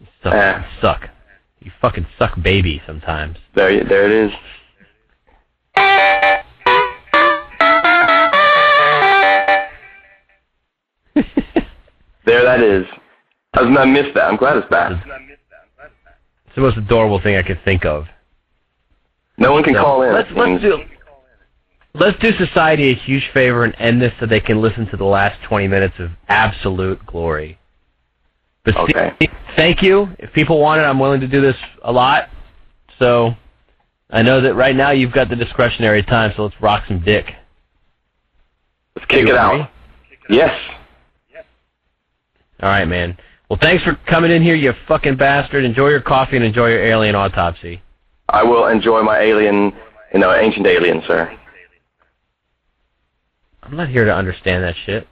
You suck. You suck. You fucking suck, baby. Sometimes. There, you- there it is. There that is. I, was, not missed that. I'm glad it's back. It's the most adorable thing I could think of. No one can So, call in. Let's let's do let's do society a huge favor and end this so they can listen to the last 20 minutes of absolute glory. But Okay. Steve, thank you. If people want it, I'm willing to do this a lot. So I know that right now you've got the discretionary time, so let's rock some dick. Let's kick it out. agree? Yes. All right, man. Well, thanks for coming in here, you fucking bastard. Enjoy your coffee and enjoy your alien autopsy. I will enjoy my alien, you know, ancient alien, sir. I'm not here to understand that shit.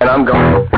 And I'm going.